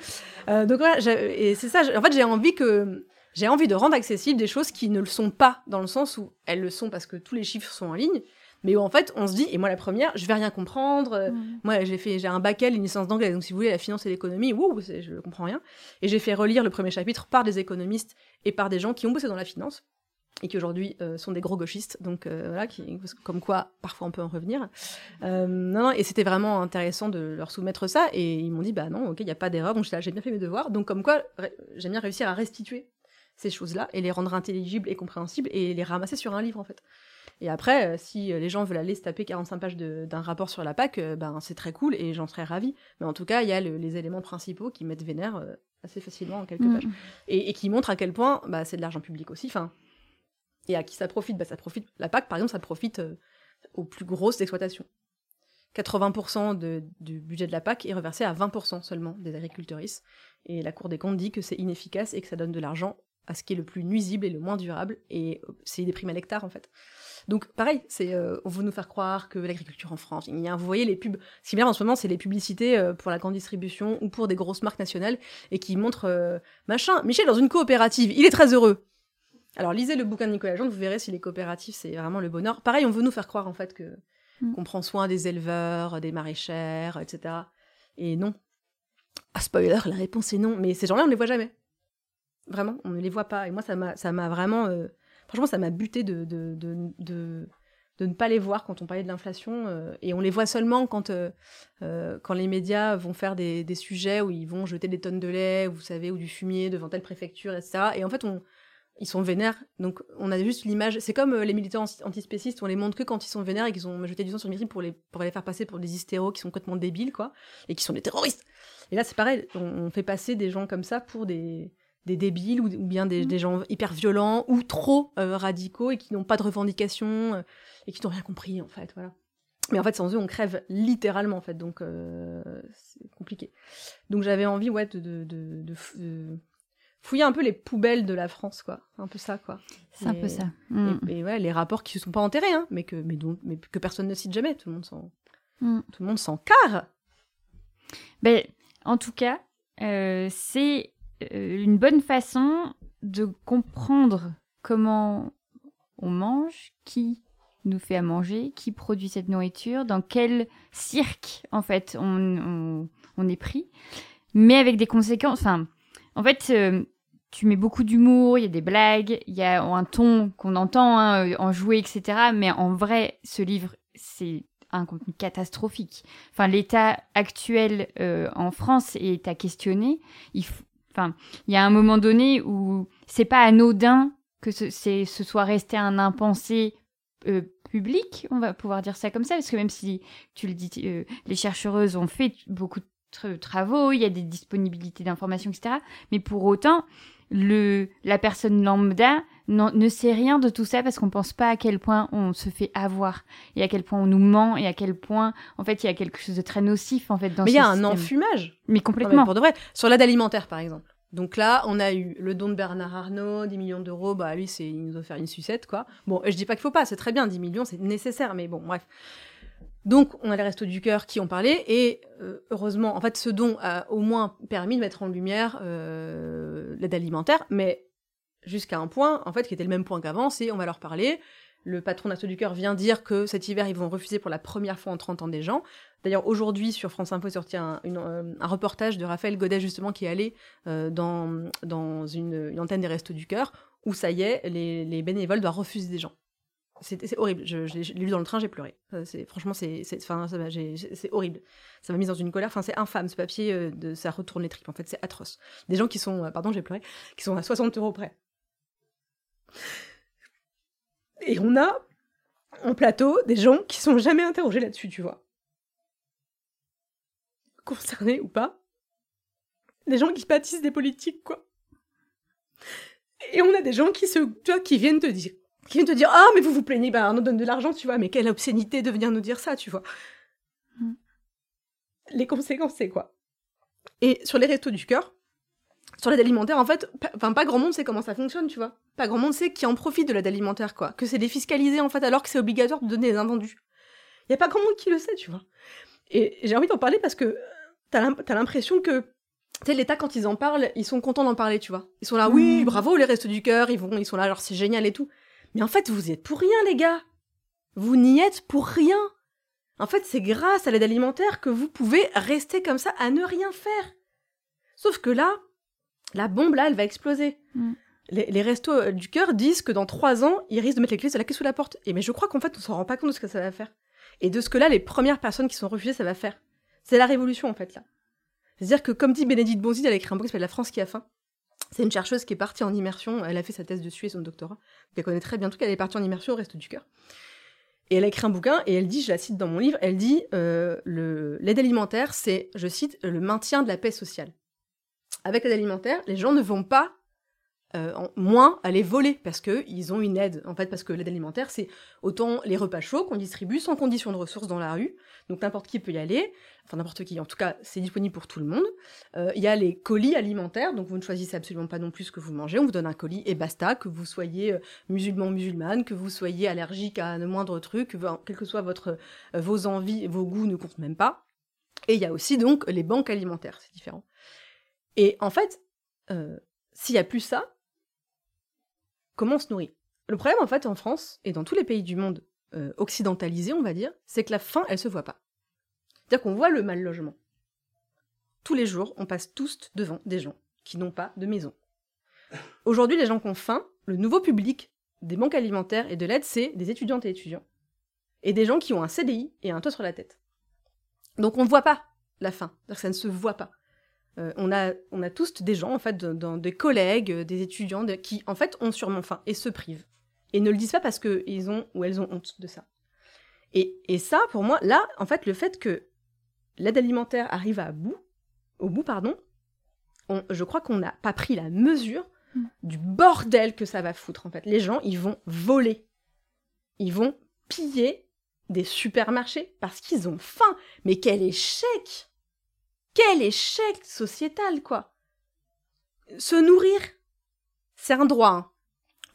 euh, donc voilà, et c'est ça. En fait, j'ai envie que j'ai envie de rendre accessible des choses qui ne le sont pas, dans le sens où elles le sont parce que tous les chiffres sont en ligne, mais où en fait on se dit, et moi la première, je vais rien comprendre. euh. Moi, j'ai fait, j'ai un bac L, une licence d'anglais, donc si vous voulez, la finance et l'économie, c'est- je comprends rien. Et j'ai fait relire le premier chapitre par des économistes et par des gens qui ont bossé dans la finance. Et qui aujourd'hui euh, sont des gros gauchistes, donc euh, voilà, qui, comme quoi parfois on peut en revenir. Euh, non, non, et c'était vraiment intéressant de leur soumettre ça, et ils m'ont dit bah non, ok, il n'y a pas d'erreur, donc j'ai bien fait mes devoirs, donc comme quoi j'aime bien réussir à restituer ces choses-là et les rendre intelligibles et compréhensibles et les ramasser sur un livre en fait. Et après, si les gens veulent aller se taper 45 pages d'un rapport sur la PAC, ben c'est très cool et j'en serais ravie. Mais en tout cas, il y a les éléments principaux qui mettent vénère assez facilement en quelques mm. pages et, et, qui montrent à quel point bah, c'est de l'argent public aussi. Enfin, et à qui ça profite? Bah, ça profite La PAC, par exemple, ça profite euh, aux plus grosses exploitations. 80% de, du budget de la PAC est reversé à 20% seulement des agriculteuristes. Et la Cour des comptes dit que c'est inefficace et que ça donne de l'argent à ce qui est le plus nuisible et le moins durable. Et euh, c'est des primes à l'hectare, en fait. Donc, pareil, c'est, euh, on veut nous faire croire que l'agriculture en France, il y a, vous voyez les pubs, ce qui est bien en ce moment, c'est les publicités pour la grande distribution ou pour des grosses marques nationales et qui montrent, machin, Michel dans une coopérative, il est très heureux. Alors lisez le bouquin de Nicolas Jean, vous verrez si les coopératives c'est vraiment le bonheur. Pareil, on veut nous faire croire en fait que mm. qu'on prend soin des éleveurs, des maraîchères, etc. Et non. Ah, spoiler, la réponse est non. Mais ces gens-là, on ne les voit jamais. Vraiment, on ne les voit pas. Et moi, ça m'a, ça m'a vraiment, euh, franchement, ça m'a buté de de, de, de, de, ne pas les voir quand on parlait de l'inflation. Euh, et on les voit seulement quand euh, quand les médias vont faire des, des sujets où ils vont jeter des tonnes de lait, vous savez, ou du fumier devant telle préfecture, etc. Et en fait, on ils sont vénères. Donc on a juste l'image. C'est comme euh, les militants antispécistes, on les montre que quand ils sont vénères et qu'ils ont jeté du sang sur le pour les pour les faire passer pour des hystéros qui sont complètement débiles quoi, et qui sont des terroristes. Et là c'est pareil, on, fait passer des gens comme ça pour des des débiles ou, bien des, des, gens hyper violents ou trop euh, radicaux et qui n'ont pas de revendications euh, et qui n'ont rien compris en fait voilà mais en fait sans eux on crève littéralement en fait donc c'est compliqué donc j'avais envie ouais de, de, de, de fouiller un peu les poubelles de la France, quoi. Un peu ça, quoi. C'est un peu ça. Et, mm. ouais, les rapports qui ne sont pas enterrés, hein, mais que, mais, dont, mais que personne ne cite jamais. Tout le monde s'en, mm. tout le monde s'en carre. Ben, en tout cas, euh, c'est euh, une bonne façon de comprendre comment on mange, qui nous fait à manger, qui produit cette nourriture, dans quel cirque, en fait, on, on, on est pris, mais avec des conséquences. Enfin, en fait, euh, tu mets beaucoup d'humour, il y a des blagues, il y a un ton qu'on entend hein, euh, en jouer, etc. Mais en vrai, ce livre, c'est un contenu catastrophique. Enfin, l'état actuel euh, en France est à questionner. Il, enfin, il y a un moment donné où c'est pas anodin que ce, ce soit resté un impensé euh, public, on va pouvoir dire ça comme ça, parce que même si tu le dis, les chercheuses ont fait beaucoup de travaux, il y a des disponibilités d'informations, etc. Mais pour autant, le, la personne lambda ne sait rien de tout ça parce qu'on pense pas à quel point on se fait avoir et à quel point on nous ment et à quel point en fait il y a quelque chose de très nocif en fait dans mais il y a un enfumage mais complètement pour de vrai sur l'aide alimentaire par exemple donc là, on a eu le don de Bernard Arnault, 10 millions d'euros. Bah lui, c'est il nous a fait une sucette quoi. Bon, je dis pas qu'il faut pas, c'est très bien, 10 millions, c'est nécessaire, mais bon, bref. Donc, on a les restos du cœur qui ont parlé, et euh, heureusement, en fait, ce don a au moins permis de mettre en lumière euh, l'aide alimentaire, mais jusqu'à un point, en fait, qui était le même point qu'avant, c'est on va leur parler. Le patron d'Astos du Cœur vient dire que cet hiver, ils vont refuser pour la première fois en 30 ans des gens. D'ailleurs, aujourd'hui, sur France Info, est sorti un, euh, un, reportage de Raphaël Godet, justement, qui est allé dans, dans une, antenne des Restos du Cœur, où ça y est, les, les bénévoles doivent refuser des gens c'est horrible. Je, l'ai lu dans le train, j'ai pleuré. Franchement, c'est horrible. Ça m'a mise dans une colère. C'est infâme ce papier. Euh, de, ça retourne les tripes. En fait, c'est atroce. Des gens qui sont, euh, pardon, j'ai pleuré, qui sont à 60 euros près. Et on a en plateau des gens qui sont jamais interrogés là-dessus, tu vois. Concernés ou pas. Des gens qui pâtissent des politiques, quoi. Et on a des gens qui se, qui viennent te dire qui vient te dire ah mais vous vous plaignez ben on nous donne de l'argent tu vois mais quelle obscénité de venir nous dire ça tu vois mm. les conséquences c'est quoi? Et sur les restos du cœur sur l'aide alimentaire en fait enfin pas grand monde sait comment ça fonctionne tu vois pas grand monde sait qui en profite de l'aide alimentaire quoi que c'est défiscalisé en fait alors que c'est obligatoire de donner des invendus y a pas grand monde qui le sait tu vois et j'ai envie d'en parler parce que t'as l'impression que tu sais, l'État, quand ils en parlent, ils sont contents d'en parler, tu vois. Ils sont là, oui, mm. bravo, les restos du cœur, ils vont, ils sont là, alors c'est génial et tout. Mais en fait, vous y êtes pour rien, les gars. Vous n'y êtes pour rien. En fait, c'est grâce à l'aide alimentaire que vous pouvez rester comme ça à ne rien faire. Sauf que là, la bombe là, elle va exploser. Mm. Les, les restos euh, du cœur disent que dans trois ans, ils risquent de mettre les clés de la clé sous la porte. Et mais je crois qu'en fait, on s'en rend pas compte de ce que ça va faire. Et de ce que là, les premières personnes qui sont refusées, ça va faire. C'est la révolution, en fait, là. C'est-à-dire que, comme dit Bénédicte Bonzi, elle a écrit un bouquin qui s'appelle La France qui a faim. C'est une chercheuse qui est partie en immersion. Elle a fait sa thèse dessus et son doctorat. Donc elle connaît très bien tout. Elle est partie en immersion au Resto du Cœur. Et elle a écrit un bouquin et elle dit, je la cite dans mon livre, elle dit euh, l'aide alimentaire, c'est, je cite, le maintien de la paix sociale. Avec l'aide alimentaire, les gens ne vont pas euh, moins aller voler parce que ils ont une aide. En fait, parce que l'aide alimentaire, c'est autant les repas chauds qu'on distribue sans condition de ressources dans la rue. Donc n'importe qui peut y aller. Enfin n'importe qui. En tout cas, c'est disponible pour tout le monde. Euh, Il y a les colis alimentaires. Donc vous ne choisissez absolument pas non plus ce que vous mangez. On vous donne un colis et basta. Que vous soyez euh, musulman, musulmane, que vous soyez allergique à le moindre truc, quel que soit votre euh, vos envies, vos goûts ne comptent même pas. Et il y a aussi donc les banques alimentaires. C'est différent. Et en fait, euh, s'il y a plus ça, comment on se nourrit Le problème, en fait, en France et dans tous les pays du monde euh, occidentalisé, on va dire, c'est que la faim, elle se voit pas. C'est-à-dire qu'on voit le mal logement. Tous les jours, on passe tous devant des gens qui n'ont pas de maison. Aujourd'hui, les gens qui ont faim, le nouveau public des banques alimentaires et de l'aide, c'est des étudiantes et étudiants. Et des gens qui ont un CDI et un toit sur la tête. Donc on ne voit pas la faim. Ça ne se voit pas. Euh, on, a, on a tous des gens, en fait, des collègues, euh, des étudiants, de- qui, en fait, ont sûrement faim et se privent. Et ne le disent pas parce qu'ils ont ou elles ont honte de ça. Et, et ça, pour moi, là, en fait, le fait que l'aide alimentaire arrive à bout, au bout, pardon, on- je crois qu'on n'a pas pris la mesure Mm. du bordel que ça va foutre, en fait. Les gens, ils vont voler. Ils vont piller des supermarchés parce qu'ils ont faim. Mais quel échec Quel échec sociétal, quoi Se nourrir, c'est un droit. hein.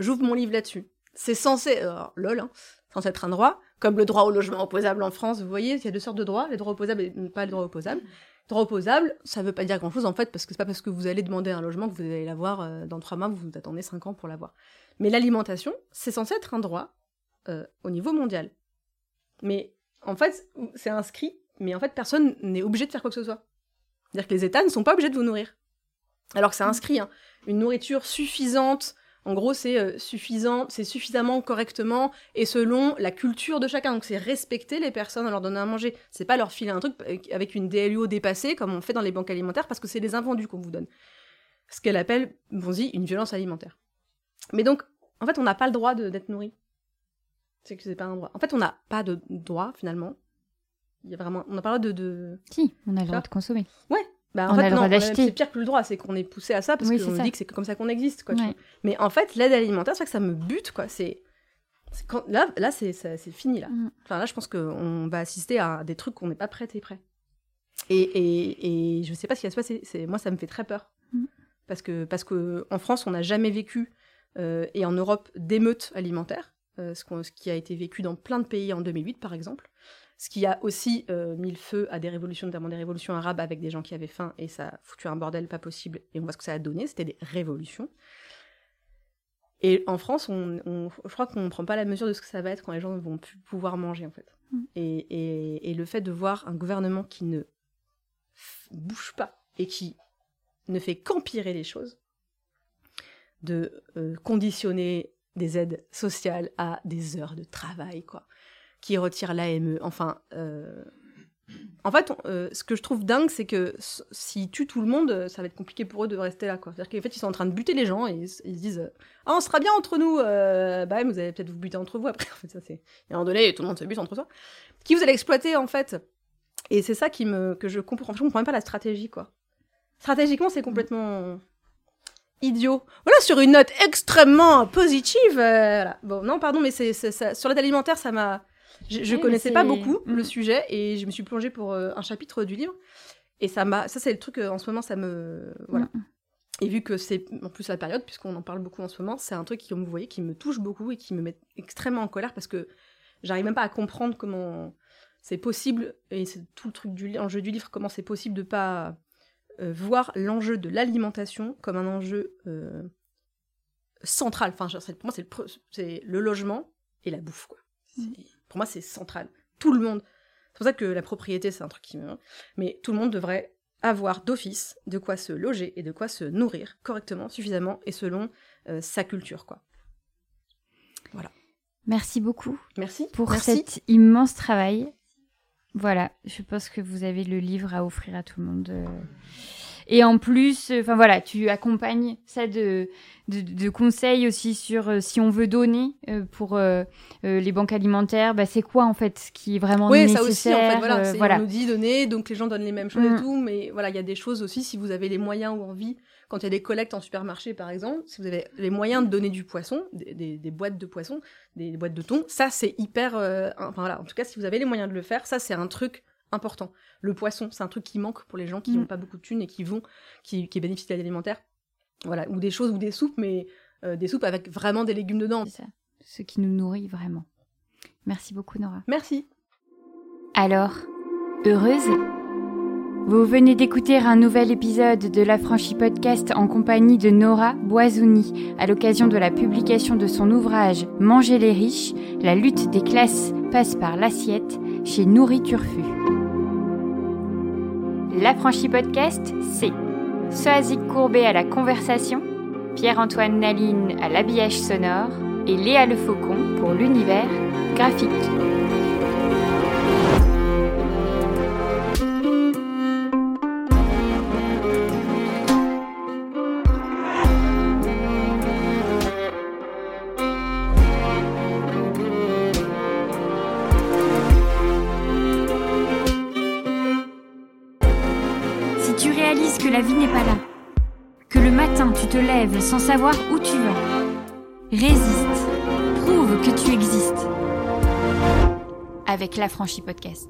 J'ouvre mon livre là-dessus. C'est censé... lol, hein, censé être un droit, comme le droit au logement opposable en France, vous voyez, il y a deux sortes de droits, les droits opposables et pas les droits opposables. Droit opposable, ça veut pas dire grand-chose en fait, parce que c'est pas parce que vous allez demander un logement que vous allez l'avoir euh, dans trois mois, vous vous attendez cinq ans pour l'avoir. Mais l'alimentation, c'est censé être un droit euh, au niveau mondial. Mais en fait, c'est inscrit, mais en fait, personne n'est obligé de faire quoi que ce soit. C'est-à-dire que les États ne sont pas obligés de vous nourrir. Alors que c'est inscrit, hein, une nourriture suffisante, en gros, c'est euh, suffisant, c'est suffisamment correctement et selon la culture de chacun. Donc, c'est respecter les personnes à leur donner à manger. C'est pas leur filer un truc avec une DLUO dépassée comme on fait dans les banques alimentaires parce que c'est les invendus qu'on vous donne. Ce qu'elle appelle, Bonzi, une violence alimentaire. Mais donc, en fait, on n'a pas le droit d'être nourri. C'est que c'est pas un droit. En fait, on n'a pas de droit finalement. Il y a vraiment, on n'a pas le droit de, de... Si, on a le droit de consommer. Bah, en On fait, a le droit d'acheter. C'est pire que le droit, c'est qu'on est poussé à ça parce Oui, qu'on dit que c'est comme ça qu'on existe, quoi. Ouais. Mais en fait, l'aide alimentaire, c'est vrai que ça me bute, quoi. C'est quand... là, là, c'est fini là. Mm. Enfin là, je pense qu'on va assister à des trucs qu'on n'est pas prêt et prêt. Et, et, et je sais pas ce qui va se passer. C'est moi, ça me fait très peur Mm. parce que parce que en France, on n'a jamais vécu euh, et en Europe d'émeutes alimentaires, euh, ce, ce qui a été vécu dans plein de pays en 2008 par exemple. Ce qui a aussi euh, mis le feu à des révolutions, notamment des révolutions arabes avec des gens qui avaient faim, et ça a foutu un bordel pas possible. Et on voit ce que ça a donné, c'était des révolutions. Et en France, on, on- je crois qu'on ne prend pas la mesure de ce que ça va être quand les gens ne vont plus pouvoir manger, en fait. Mm. Et, et- et le fait de voir un gouvernement qui ne bouge pas et qui ne fait qu'empirer les choses, de euh, conditionner des aides sociales à des heures de travail, quoi, qui retire l'AME, enfin... euh, En fait, euh, ce que je trouve dingue, c'est que s'ils tuent tout le monde, euh, ça va être compliqué pour eux de rester là. C'est-à-dire qu'en fait, ils sont en train de buter les gens et ils, se disent Ah, on sera bien entre nous Bah, vous allez peut-être vous buter entre vous après. <laughs> En fait, ça, c'est... Et à un moment donné, tout le monde se bute entre soi. Qui vous allez exploiter, en fait Et c'est ça qui me... que je comprends. Je comprends même pas la stratégie, quoi. Stratégiquement, c'est complètement idiot. Voilà, sur une note extrêmement positive. Bon, non, pardon, mais c'est, sur l'aide alimentaire, ça m'a. Je, je Oui, connaissais pas beaucoup Mm. le sujet et je me suis plongée pour euh, un chapitre du livre. Et ça m'a. Ça, c'est le truc, euh, en ce moment, ça me. Voilà. Mm. Et vu que c'est en plus la période, puisqu'on en parle beaucoup en ce moment, c'est un truc qui, vous voyez, qui me touche beaucoup et qui me met extrêmement en colère parce que j'arrive même pas à comprendre comment c'est possible, et c'est tout le truc du li- enjeu du livre, comment c'est possible de pas euh, voir l'enjeu de l'alimentation comme un enjeu central. Enfin, pour moi, c'est le, logement et la bouffe, quoi. Mm. Pour moi, c'est central. Tout le monde. C'est pour ça que la propriété, c'est un truc qui me. Mais tout le monde devrait avoir d'office de quoi se loger et de quoi se nourrir correctement, suffisamment et selon euh, sa culture, quoi. Voilà. Merci beaucoup. Merci. Pour Merci. cet immense travail. Voilà, je pense que vous avez le livre à offrir à tout le monde. euh. Et en plus, enfin voilà, tu accompagnes ça de, de, de conseils aussi sur euh, si on veut donner euh, pour euh, euh, les banques alimentaires, bah, c'est quoi en fait ce qui est vraiment Oui, ça nécessaire aussi, en fait, voilà. euh, voilà. On nous dit donner, donc les gens donnent les mêmes choses Mm. et tout, mais voilà, il y a des choses aussi, si vous avez les moyens ou envie, quand il y a des collectes en supermarché, par exemple, si vous avez les moyens de donner du poisson, des, des- des boîtes de poisson, des, des boîtes de thon, ça, c'est hyper... euh, enfin, voilà, en tout cas, si vous avez les moyens de le faire, ça, c'est un truc important. Le poisson, c'est un truc qui manque pour les gens qui Mm. n'ont pas beaucoup de thunes et qui vont, qui, qui bénéficient de l'aide alimentaire. Voilà, ou des choses, ou des soupes, mais euh, des soupes avec vraiment des légumes dedans. C'est ça, ce qui nous nourrit vraiment. Merci beaucoup Nora. Merci. Alors, heureuse? Vous venez d'écouter un nouvel épisode de l'Affranchi Podcast en compagnie de Nora Boisouni à l'occasion de la publication de son ouvrage Manger les riches, la lutte des classes passe par l'assiette chez Nourriture. L'Affranchi Podcast, c'est Soazic Courbet à la conversation, Pierre-Antoine Naline à l'habillage sonore et Léa Le Faucon pour l'univers graphique. Sans savoir où tu vas, résiste, prouve que tu existes. Avec l'Affranchi Podcast.